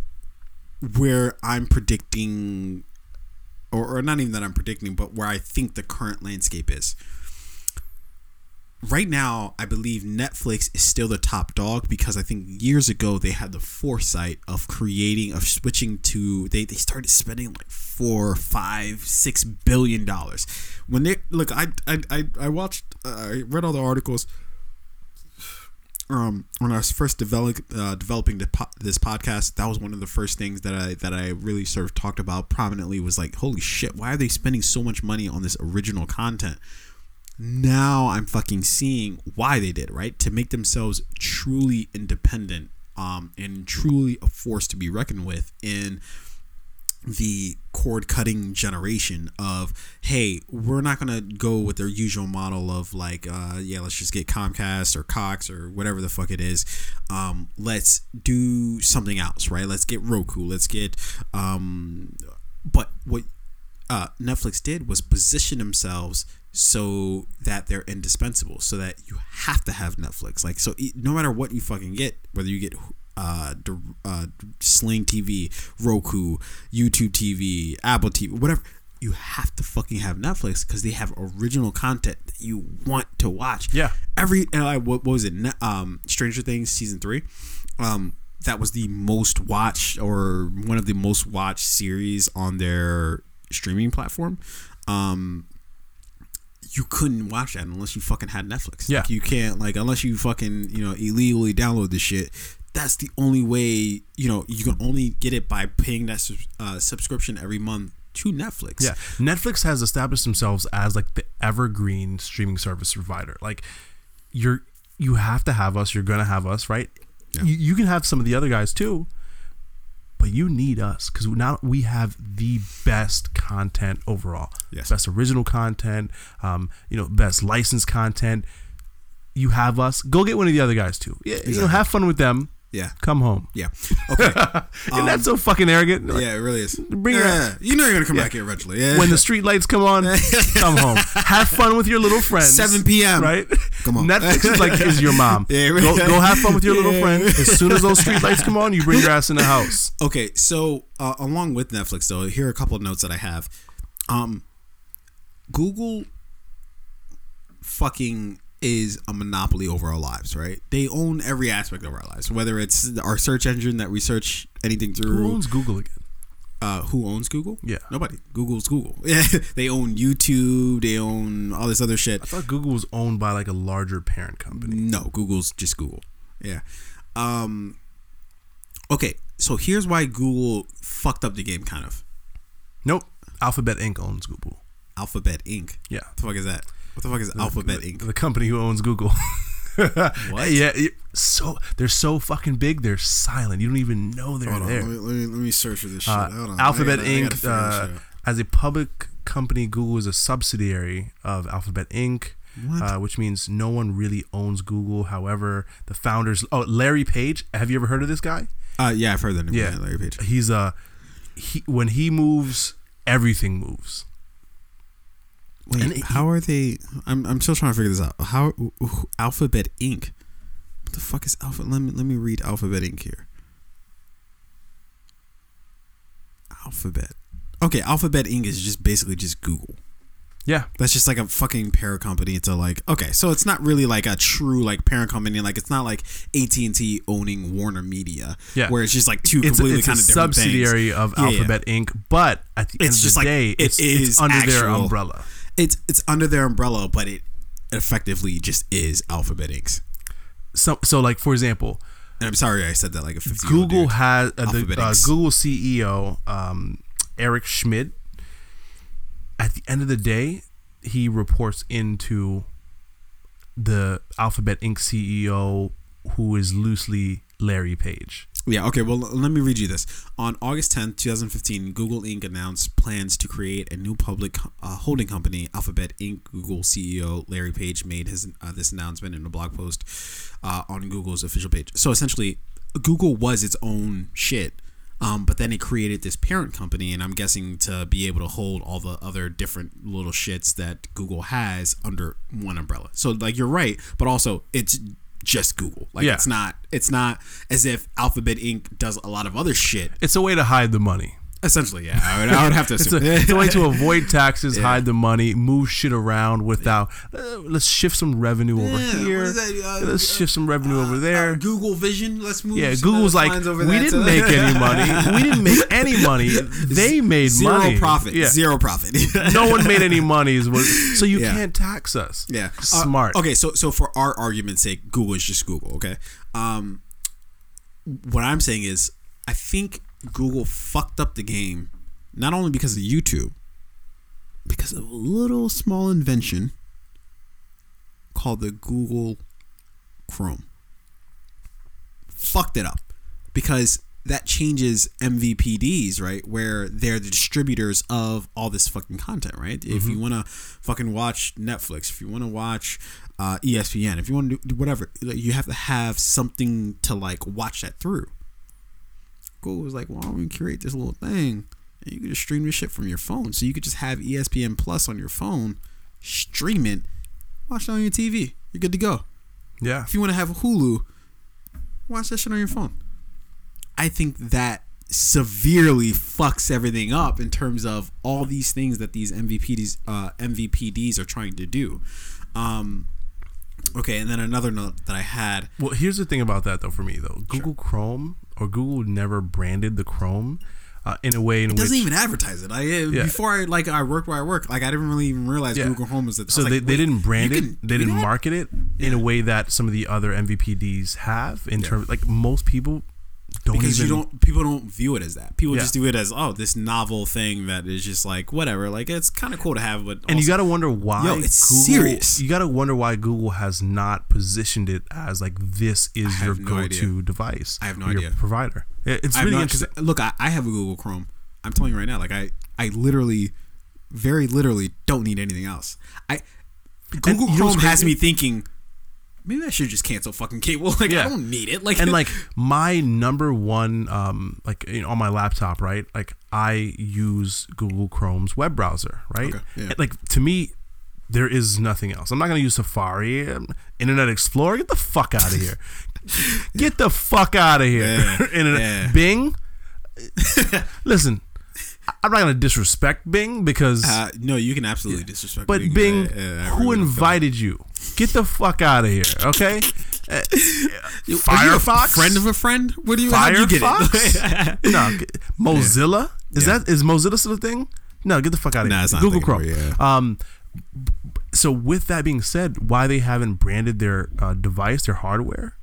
where i'm predicting or, or not even that i'm predicting but where i think the current landscape is. Right now i believe netflix is still the top dog because i think years ago they had the foresight of creating of switching to they, they started spending like four five six billion dollars. When they look i i i, I watched uh, i read all the articles um when I was first develop, uh, developing po- this podcast, that was one of the first things that I that I really sort of talked about prominently was like, holy shit, why are they spending so much money on this original content? Now I'm fucking seeing why they did right to make themselves truly independent, um, and truly a force to be reckoned with in the cord cutting generation of hey we're not gonna go with their usual model of like uh yeah let's just get comcast or cox or whatever the fuck it is. Um let's do something else right? Let's get roku. Let's get um but what uh netflix did was position themselves so that they're indispensable so that you have to have netflix. Like so no matter what you fucking get whether you get uh, uh, Sling TV, Roku, YouTube TV, Apple TV, whatever. You have to fucking have Netflix because they have original content that you want to watch. Yeah. Every uh, what, what was it? Um, Stranger Things season three. Um, that was the most watched or one of the most watched series on their streaming platform. Um, you couldn't watch that unless you fucking had Netflix. Yeah. Like, you can't like unless you fucking you know illegally download this shit. That's the only way you know you can only get it by paying that uh, subscription every month to Netflix. Yeah, Netflix has established themselves as like the evergreen streaming service provider. Like you're you have to have us. You're gonna have us, right? Yeah. You, you can have some of the other guys too, but you need us because now we have the best content overall. Yes. best original content. Um, you know, best licensed content. You have us. Go get one of the other guys too. Yeah, you know, have fun with them. Yeah. Come home. Yeah. Okay. and that's so fucking arrogant. Like, yeah, it really is. Bring yeah, your- yeah. You know you're gonna come back here eventually. Yeah. when the street lights come on, come home. Have fun with your little friends. 7 p.m. Right? Come on. Netflix is like is your mom. Yeah, go, really. go have fun with your little Yeah. friend. As soon as those street lights come on, you bring your ass in the house. Okay, so uh, along with Netflix, though, here are a couple of notes that I have. Um, Google fucking is a monopoly over our lives, right? They own every aspect of our lives, whether it's our search engine that we search anything through. Who owns Google again? Uh, who owns Google? Yeah. Nobody. Google's Google. Yeah, they own YouTube. They own all this other shit. I thought Google was owned by like a larger parent company. No, Google's just Google. Yeah. Um. Okay, so here's why Google fucked up the game, kind of. Nope. Alphabet Inc. owns Google. Alphabet Inc. Yeah. What the fuck is that? What the fuck is Alphabet the, Inc? The company who owns Google. What? Yeah. it- So they're so fucking big. They're silent. You don't even know they're Hold on, there. let me, let me let me search for this shit. Uh, Hold on. Alphabet I gotta- I Inc. Uh, as a public company, Google is a subsidiary of Alphabet Inc. What? Uh, which means no one really owns Google. However, the founders. Oh, Larry Page. Have you ever heard of this guy? Uh, yeah, I've heard that name. Yeah. Yeah, Larry Page. He's a. He, when he moves, everything moves. Wait, And he- how are they? I'm, I'm still trying to figure this out. How Alphabet Inc. What the fuck is Alphabet? Let me let me read Alphabet Inc. here. Alphabet. Okay, Alphabet Inc. is just basically just Google. Yeah. That's just like a fucking parent company to like. Okay, so it's not really like a true like parent company. Like it's not like AT and T owning Warner Media. Yeah. where it's just like two It's, completely it's a kind of different things. subsidiary of Yeah, yeah. Alphabet Inc. But at the It's end of just the like- day, it it's, is it's under their umbrella. It's it's under their umbrella, but it effectively just is Alphabet Inc. So, so like for example, And I'm sorry I said that like a 50 Google has uh, the uh, Google CEO um, Eric Schmidt. At the end of the day, he reports into the Alphabet Inc. CEO, who is loosely Larry Page. Yeah, okay, well, let me read you this. On August 10th, 2015, Google Inc. announced plans to create a new public uh, holding company, Alphabet Inc. Google CEO Larry Page made his uh, this announcement in a blog post uh, on Google's official page. So essentially, Google was its own shit, um, but then it created this parent company, and I'm guessing to be able to hold all the other different little shits that Google has under one umbrella. So, like, you're right, but also it's just Google. Like, Yeah. it's not it's not as if Alphabet Inc. does a lot of other shit. It's a way to hide the money. Essentially, yeah, I would, I would have to It's a, it's a way to avoid taxes, Yeah. hide the money, move shit around without. Uh, let's shift some revenue over Yeah, here. is that, uh, let's shift some revenue over there. Uh, Google Vision. Let's move. yeah, Google's like, over we didn't make any money. We didn't make any money. They made zero money. profit. Yeah. Zero profit. no one made any money. So you Yeah. can't tax us. Yeah. Uh, Smart. okay, so so for our argument's sake, Google is just Google. Okay. Um, what I'm saying is, I think Google fucked up the game, not only because of YouTube, because of a little small invention called the Google Chrome. Fucked it up because that changes MVPDs, right? Where they're the distributors of all this fucking content, right? If you want to fucking watch Netflix, if you want to watch uh, ESPN, if you want to do whatever, you have to have something to like watch that through. Google was like, why don't we create this little thing and you can just stream this shit from your phone? So you could just have ESPN Plus on your phone, stream it, watch it on your TV. You're good to go. Yeah. If you want to have Hulu, watch that shit on your phone. I think that severely fucks everything up in terms of all these things that these MVPDs uh, MVPDs are trying to do. Um, okay, and then another note that I had. Well, here's the thing about that though. For me though, Google Chrome or Google never branded the Chrome uh, in a way in It doesn't even advertise it. I before I like I worked where I work, like I didn't really even realize Yeah. Google Home was. The, I So was they, like, they didn't brand it. can They didn't market it in a way that some of the other MVPDs have. In Yeah. terms, like most people don't because even. you don't people don't view it as that. People Yeah. just do it as oh this novel thing that is just like whatever. Like it's kind of cool to have, but and you got to wonder why. Yo, it's Google, serious. You got to wonder why Google has not positioned it as like this is your no go-to device. I have no your idea. Provider. It's really no- interesting. look, I, I have a Google Chrome. I'm telling you right now, like I, I literally, very literally, don't need anything else. I Google Chrome has me thinking, maybe I should just cancel fucking cable. Like Yeah. I don't need it. Like and like my number one um like you know, on my laptop right like i use google chrome's web browser right Okay, yeah. Like to me there is nothing else i'm not going to use safari um, internet explorer get the fuck out of here get the fuck out of here Yeah, internet yeah. bing listen i'm not going to disrespect bing because uh, no, you can absolutely disrespect. but Bing. Bing, I- I- I who invited you? Get the fuck out of here, okay? Uh. Are you a Firefox, friend of a friend. What do you? How'd you get it? Firefox? no, Mozilla. Is Yeah. that is Mozilla still a thing? No, get the fuck out of Nah, here. it's not Google Chrome. yeah. Um, so with that being said, why they haven't branded their uh, device, their hardware,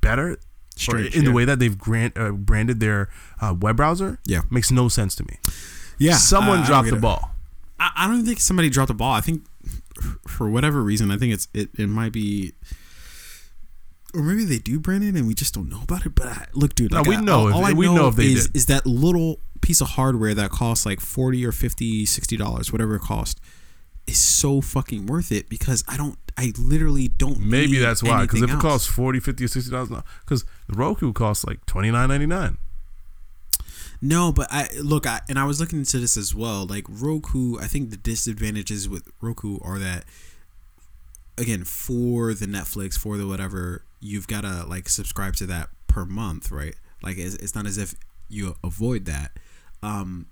better, Strange, in the way that they've grant, uh, branded their uh, web browser, Yeah. makes no sense to me. Yeah, Someone I- I dropped the it. ball. I, I don't think somebody dropped the ball. I think for whatever reason, I think it's it, it might be, or maybe they do brand it and we just don't know about it. But I, look, dude, No, like, we I- know All, if- all I we know, know if they is did. is that little piece of hardware that costs like 40 or 50 60 dollars whatever it costs is so fucking worth it because i don't i literally don't Maybe that's why. Because if it else. costs 40 50 or 60 dollars because the Roku costs like twenty nine ninety nine. No, but I look, I and I was looking into this as well. Like Roku, I think the disadvantages with Roku are that again, for the Netflix, for the whatever, you've got to like subscribe to that per month, right? Like it's, it's not as if you avoid that. Um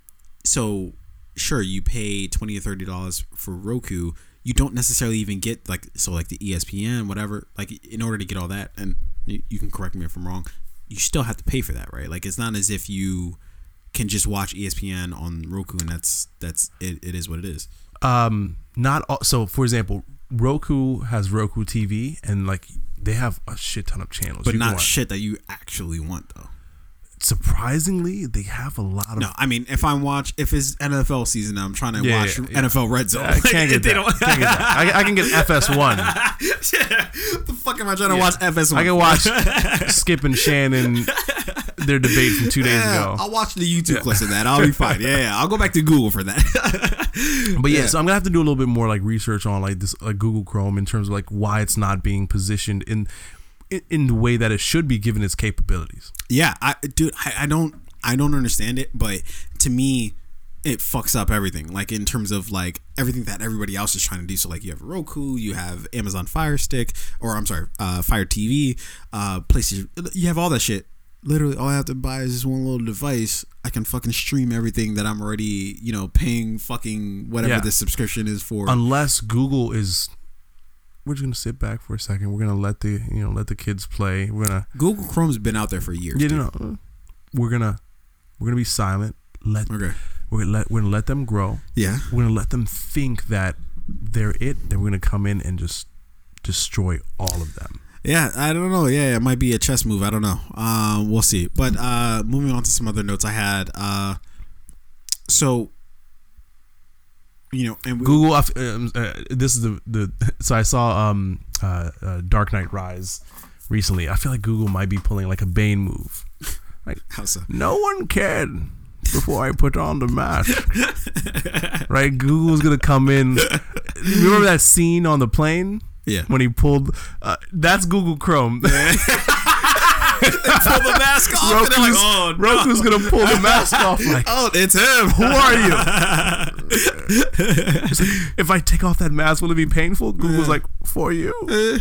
so sure, you pay 20 or 30 dollars for Roku, you don't necessarily even get like so like the ESPN whatever, like in order to get all that and you, you can correct me if I'm wrong, you still have to pay for that, right? Like it's not as if you can just watch ESPN on Roku and that's that's it, it is what it is. Um, not all, so. For example, Roku has Roku TV, and like they have a shit ton of channels. But You not shit that you actually want though. Surprisingly, they have a lot of. No, I mean if I'm watch if it's NFL season I'm trying to Yeah, watch yeah, yeah. NFL Red Zone. I can't get they that. don't- Can't get that. I, I can get FS1. the fuck am I trying to watch FS1? I can watch Skip and Shannon their debate from two days ago. I'll watch the YouTube clips of that. I'll be fine. Yeah, yeah. I'll go back to Google for that. But yeah, Yeah. so I'm gonna have to do a little bit more like research on like this like Google Chrome in terms of like why it's not being positioned in in, in the way that it should be given its capabilities. yeah, I dude, I, I don't I don't understand it, but to me it fucks up everything. Like in terms of like everything that everybody else is trying to do. So like you have Roku, you have Amazon Fire Stick, or I'm sorry, uh, Fire TV, uh, PlayStation. You have all that shit. Literally, all I have to buy is this one little device. I can fucking stream everything that I'm already, you know, paying fucking whatever Yeah. the subscription is for. Unless Google is we're just gonna sit back for a second. We're gonna let the you know let the kids play. We're gonna Google Chrome's been out there for years. you dude. know we're gonna we're gonna be silent. Let Okay. we're gonna let we're gonna let them grow. Yeah. We're gonna let them think that they're it. Then we're gonna come in and just destroy all of them. Yeah, I don't know. Yeah, it might be a chess move. I don't know. Uh, we'll see. But uh, moving on to some other notes I had. Uh, so, you know, and we, Google. uh, uh, this is the the. So I saw um uh, uh Dark Knight Rise recently. I feel like Google might be pulling like a Bane move. how so? No one cared before I put on the mask. right? Google's gonna come in. Remember that scene on the plane Yeah. when he pulled? Uh, that's Google Chrome. Pull the mask off. and they're like, Roku's, oh, no. Roku's gonna pull the mask off. Like, Oh, it's him. who are you? Like, if I take off that mask, will it be painful? Google's like, for you.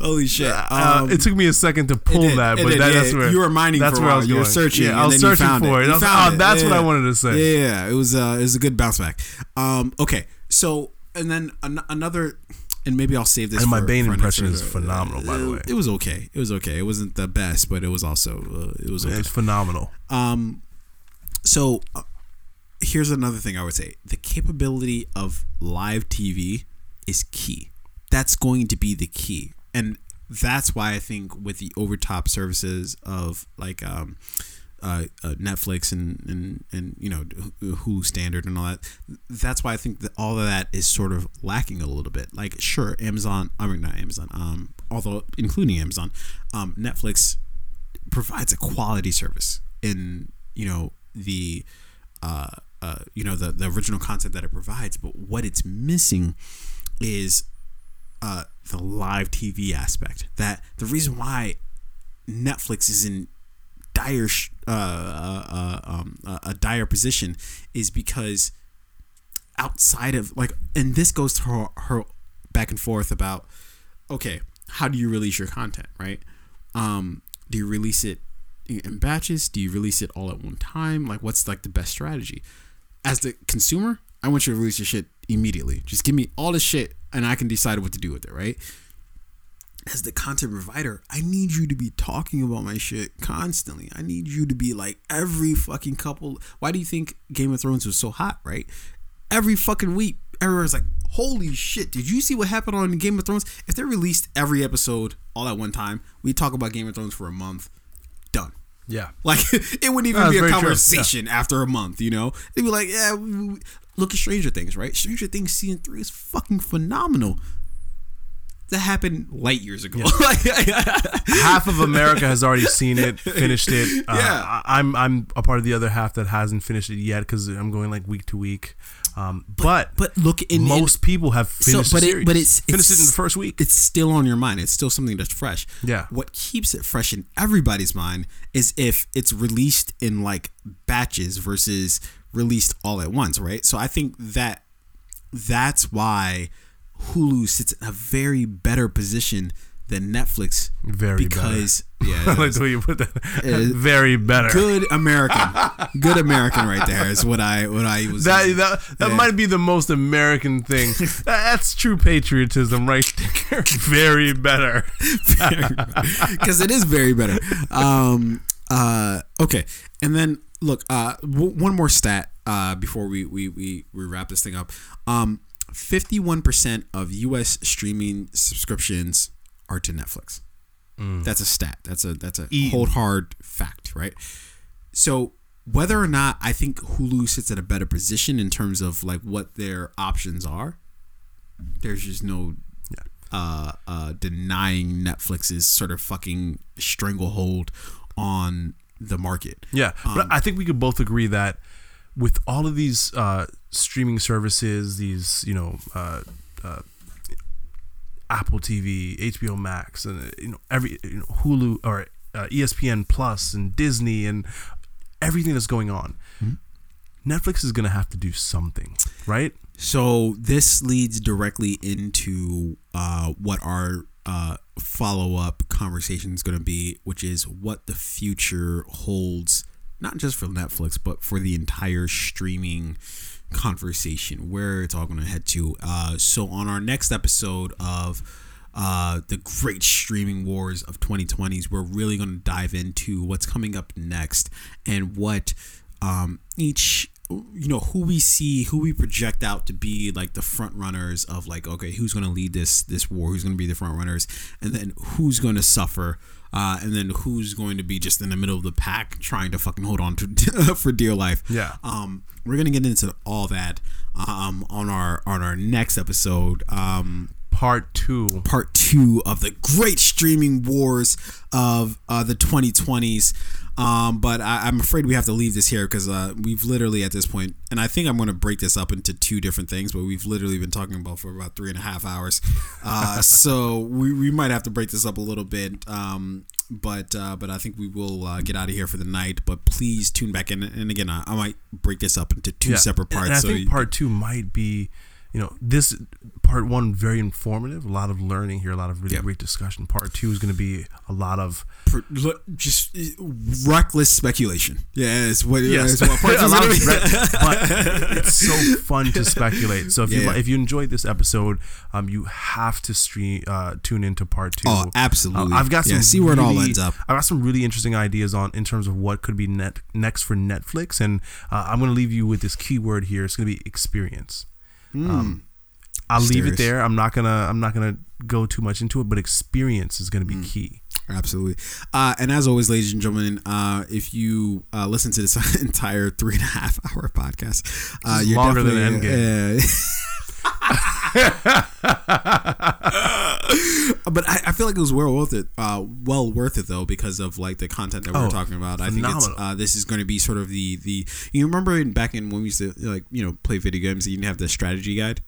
Holy shit. Uh, Um, it took me a second to pull did, that, but did, that, yeah. that's where You were mining That's for where I was You were going. searching, Yeah, I was searching for it. it. Was oh, it. that's what I wanted to say. Yeah, yeah, yeah. it was uh, it was a good bounce back. Um, okay, so and then an- another, and maybe I'll save this. And my Bane impression is phenomenal, by the uh, way. It was okay. It was okay. It wasn't the best, but it was also uh, it was okay. It's phenomenal. Um, so uh, here's another thing I would say: the capability of live TV is key. That's going to be the key, and that's why I think with the overtop services of like um, uh, uh, Netflix and, and and you know Hulu Standard and all that, that's why I think that all of that is sort of lacking a little bit. Like, sure, Amazon, I mean not Amazon, um, although including Amazon, um, Netflix provides a quality service in you know the uh, uh, you know the the original content that it provides, but what it's missing is uh, the live TV aspect. That the reason why Netflix is in dire uh, uh, uh, um, uh, a dire position is because outside of like, and this goes to her, her back and forth about okay, how do you release your content, right? Um, do you release it in batches? Do you release it all at one time? Like, what's like the best strategy? As the consumer, I want you to release your shit immediately. Just give me all the shit, and I can decide what to do with it, right? As the content provider, I need you to be talking about my shit constantly. I need you to be like every fucking couple. Why do you think Game of Thrones was so hot, right? Every fucking week, everyone's like, holy shit, did you see what happened on Game of Thrones? If they released every episode all at one time, we talk about Game of Thrones for a month. Done. Yeah. Like it wouldn't even be a conversation after a month, you know? They'd be like, yeah, look at Stranger Things, right? Stranger Things season three is fucking phenomenal. That happened light years ago. Like, half of America has already seen it, finished it. Uh, Yeah. I'm I'm a part of the other half that hasn't finished it yet because I'm going like week to week. Um, but but look, in in- most people have finished but the it- but it's- finished it in the first week. it's still on your mind. It's still something that's fresh. Yeah. What keeps it fresh in everybody's mind is if it's released in like batches versus released all at once, right? So I think that that's why Hulu sits in a very better position than Netflix. Very because yeah, I like the way you put that. Very better. good American, good American right there is what I what I was. That that, that Yeah. might be the most American thing. That's true patriotism, right there. Very better. because it is very better. Um, uh, okay, and then look, uh, w- one more stat uh, before we, we we we wrap this thing up. Um, fifty-one percent of U.S. streaming subscriptions are to Netflix. That's a stat. That's a that's a E- cold hard fact, right? So whether or not I think Hulu sits at a better position in terms of like what their options are, there's just no Yeah. uh, uh, denying Netflix's sort of fucking stranglehold on the market. Yeah, Um, but I think we could both agree that with all of these uh, streaming services, these you know, uh, uh, Apple TV, HBO Max, and uh, you know every you know, Hulu or uh, ESPN Plus and Disney and everything that's going on, Mm-hmm. Netflix is gonna have to do something, right? So this leads directly into uh, what our uh, follow-up conversation is going to be, which is what the future holds, not just for Netflix, but for the entire streaming conversation, where it's all going to head to. Uh, so on our next episode of uh, the great streaming wars of 2020s, we're really going to dive into what's coming up next and what um, each you know who we see who we project out to be like the front runners of like okay who's going to lead this this war who's going to be the front runners and then who's going to suffer uh, and then who's going to be just in the middle of the pack trying to fucking hold on to for dear life Yeah. um we're gonna get into all that um on our on our next episode um Part two. part two of the great streaming wars of uh, the 2020s. Um, but I, I'm afraid we have to leave this here because uh, we've literally at this point, and I think I'm going to break this up into two different things, but we've literally been talking about for about three and a half hours. Uh, so we, we might have to break this up a little bit. Um, but uh, but I think we will uh, get out of here for the night. But please tune back in. And again, I, I might break this up into two separate parts. And I so think you- part two might be, you know, this part one very informative, a lot of learning here, a lot of really Yep. great discussion. Part two is going to be a lot of just uh, reckless speculation. Yeah, it's what, yes, it's what part a lot of, but it's so fun to speculate. So if you Yeah. if you enjoyed this episode, um, you have to stream uh, tune into part two. Oh, absolutely. Uh, I've got some Yeah, see where it all ends up. I've got some really interesting ideas on in terms of what could be net next for Netflix, and uh, I'm going to leave you with this keyword here. It's going to be experience. Um, I'll leave it there. I'm not gonna I'm not gonna go too much into it, but experience is gonna be key. Absolutely. Uh, and as always, ladies and gentlemen, uh, if you uh, listen to this entire three and a half hour podcast, uh, you're longer than definitely, uh, but I, I feel like it was well worth it. Uh, well worth it though because of like the content that we are Oh, talking about. I think it's uh, this is going to be sort of the the. You remember in, back in when we used to like you know play video games, you didn't have the strategy guide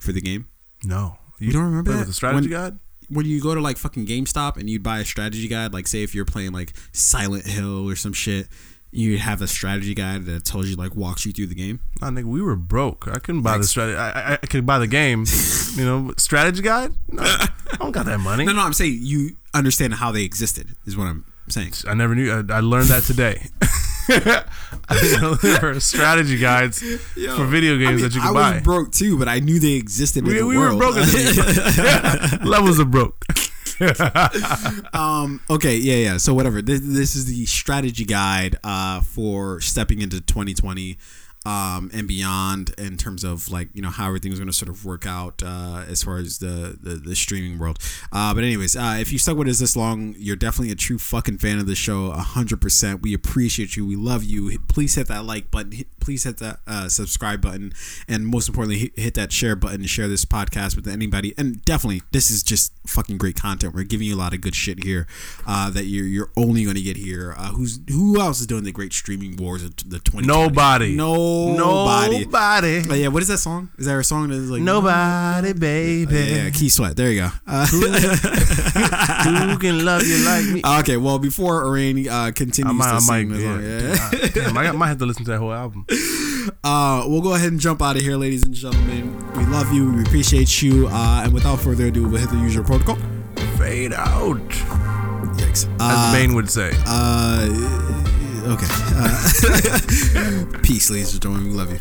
for the game. No, You don't remember that? with the strategy When- guide? when you go to like fucking GameStop and you'd buy a strategy guide, like say if you're playing like Silent Hill or some shit, you have a strategy guide that tells you like walks you through the game. Nah, nigga, we were broke. I couldn't buy the strategy. I, I, I could buy the game. you know, strategy guide. No, I don't got that money. No, no, I'm saying you understand how they existed is what I'm saying. I never knew. I, I learned that today. I didn't know there were strategy guides for video games that you can buy. I was broke too, but I knew they existed we in the we were world. broke. yeah, levels of broke. um, okay, yeah, yeah. So whatever. This, this is the strategy guide uh, for stepping into 2020 um, and beyond in terms of like you know how everything's going to sort of work out uh, as far as the the, the streaming world. Uh, but anyways, uh, if you stuck with us this long, you're definitely a true fucking fan of the show. hundred percent. We appreciate you. We love you. Please hit that like button. Hit, please hit that uh, subscribe button, and most importantly, hit, that share button and share this podcast with anybody. And definitely, this is just fucking great content. We're giving you a lot of good shit here uh, that you're you're only going to get here. Uh, who's who else is doing the great streaming wars of the 20? Nobody. No. Nobody. Nobody. But yeah, what is that song? Is there a song that is like Nobody, baby. Yeah, yeah, Keith Sweat. There you go. Uh, Who can love you like me? okay, well, before Arain uh, continues I might, to I might, yeah. yeah. Uh, damn, I, might have to listen to that whole album. uh, we'll go ahead and jump out of here, ladies and gentlemen. We love you. We appreciate you. Uh, and without further ado, we'll hit the usual protocol. Fade out, Yikes. as Uh, Bane would say. uh, okay. Uh, peace, ladies and gentlemen. We love you.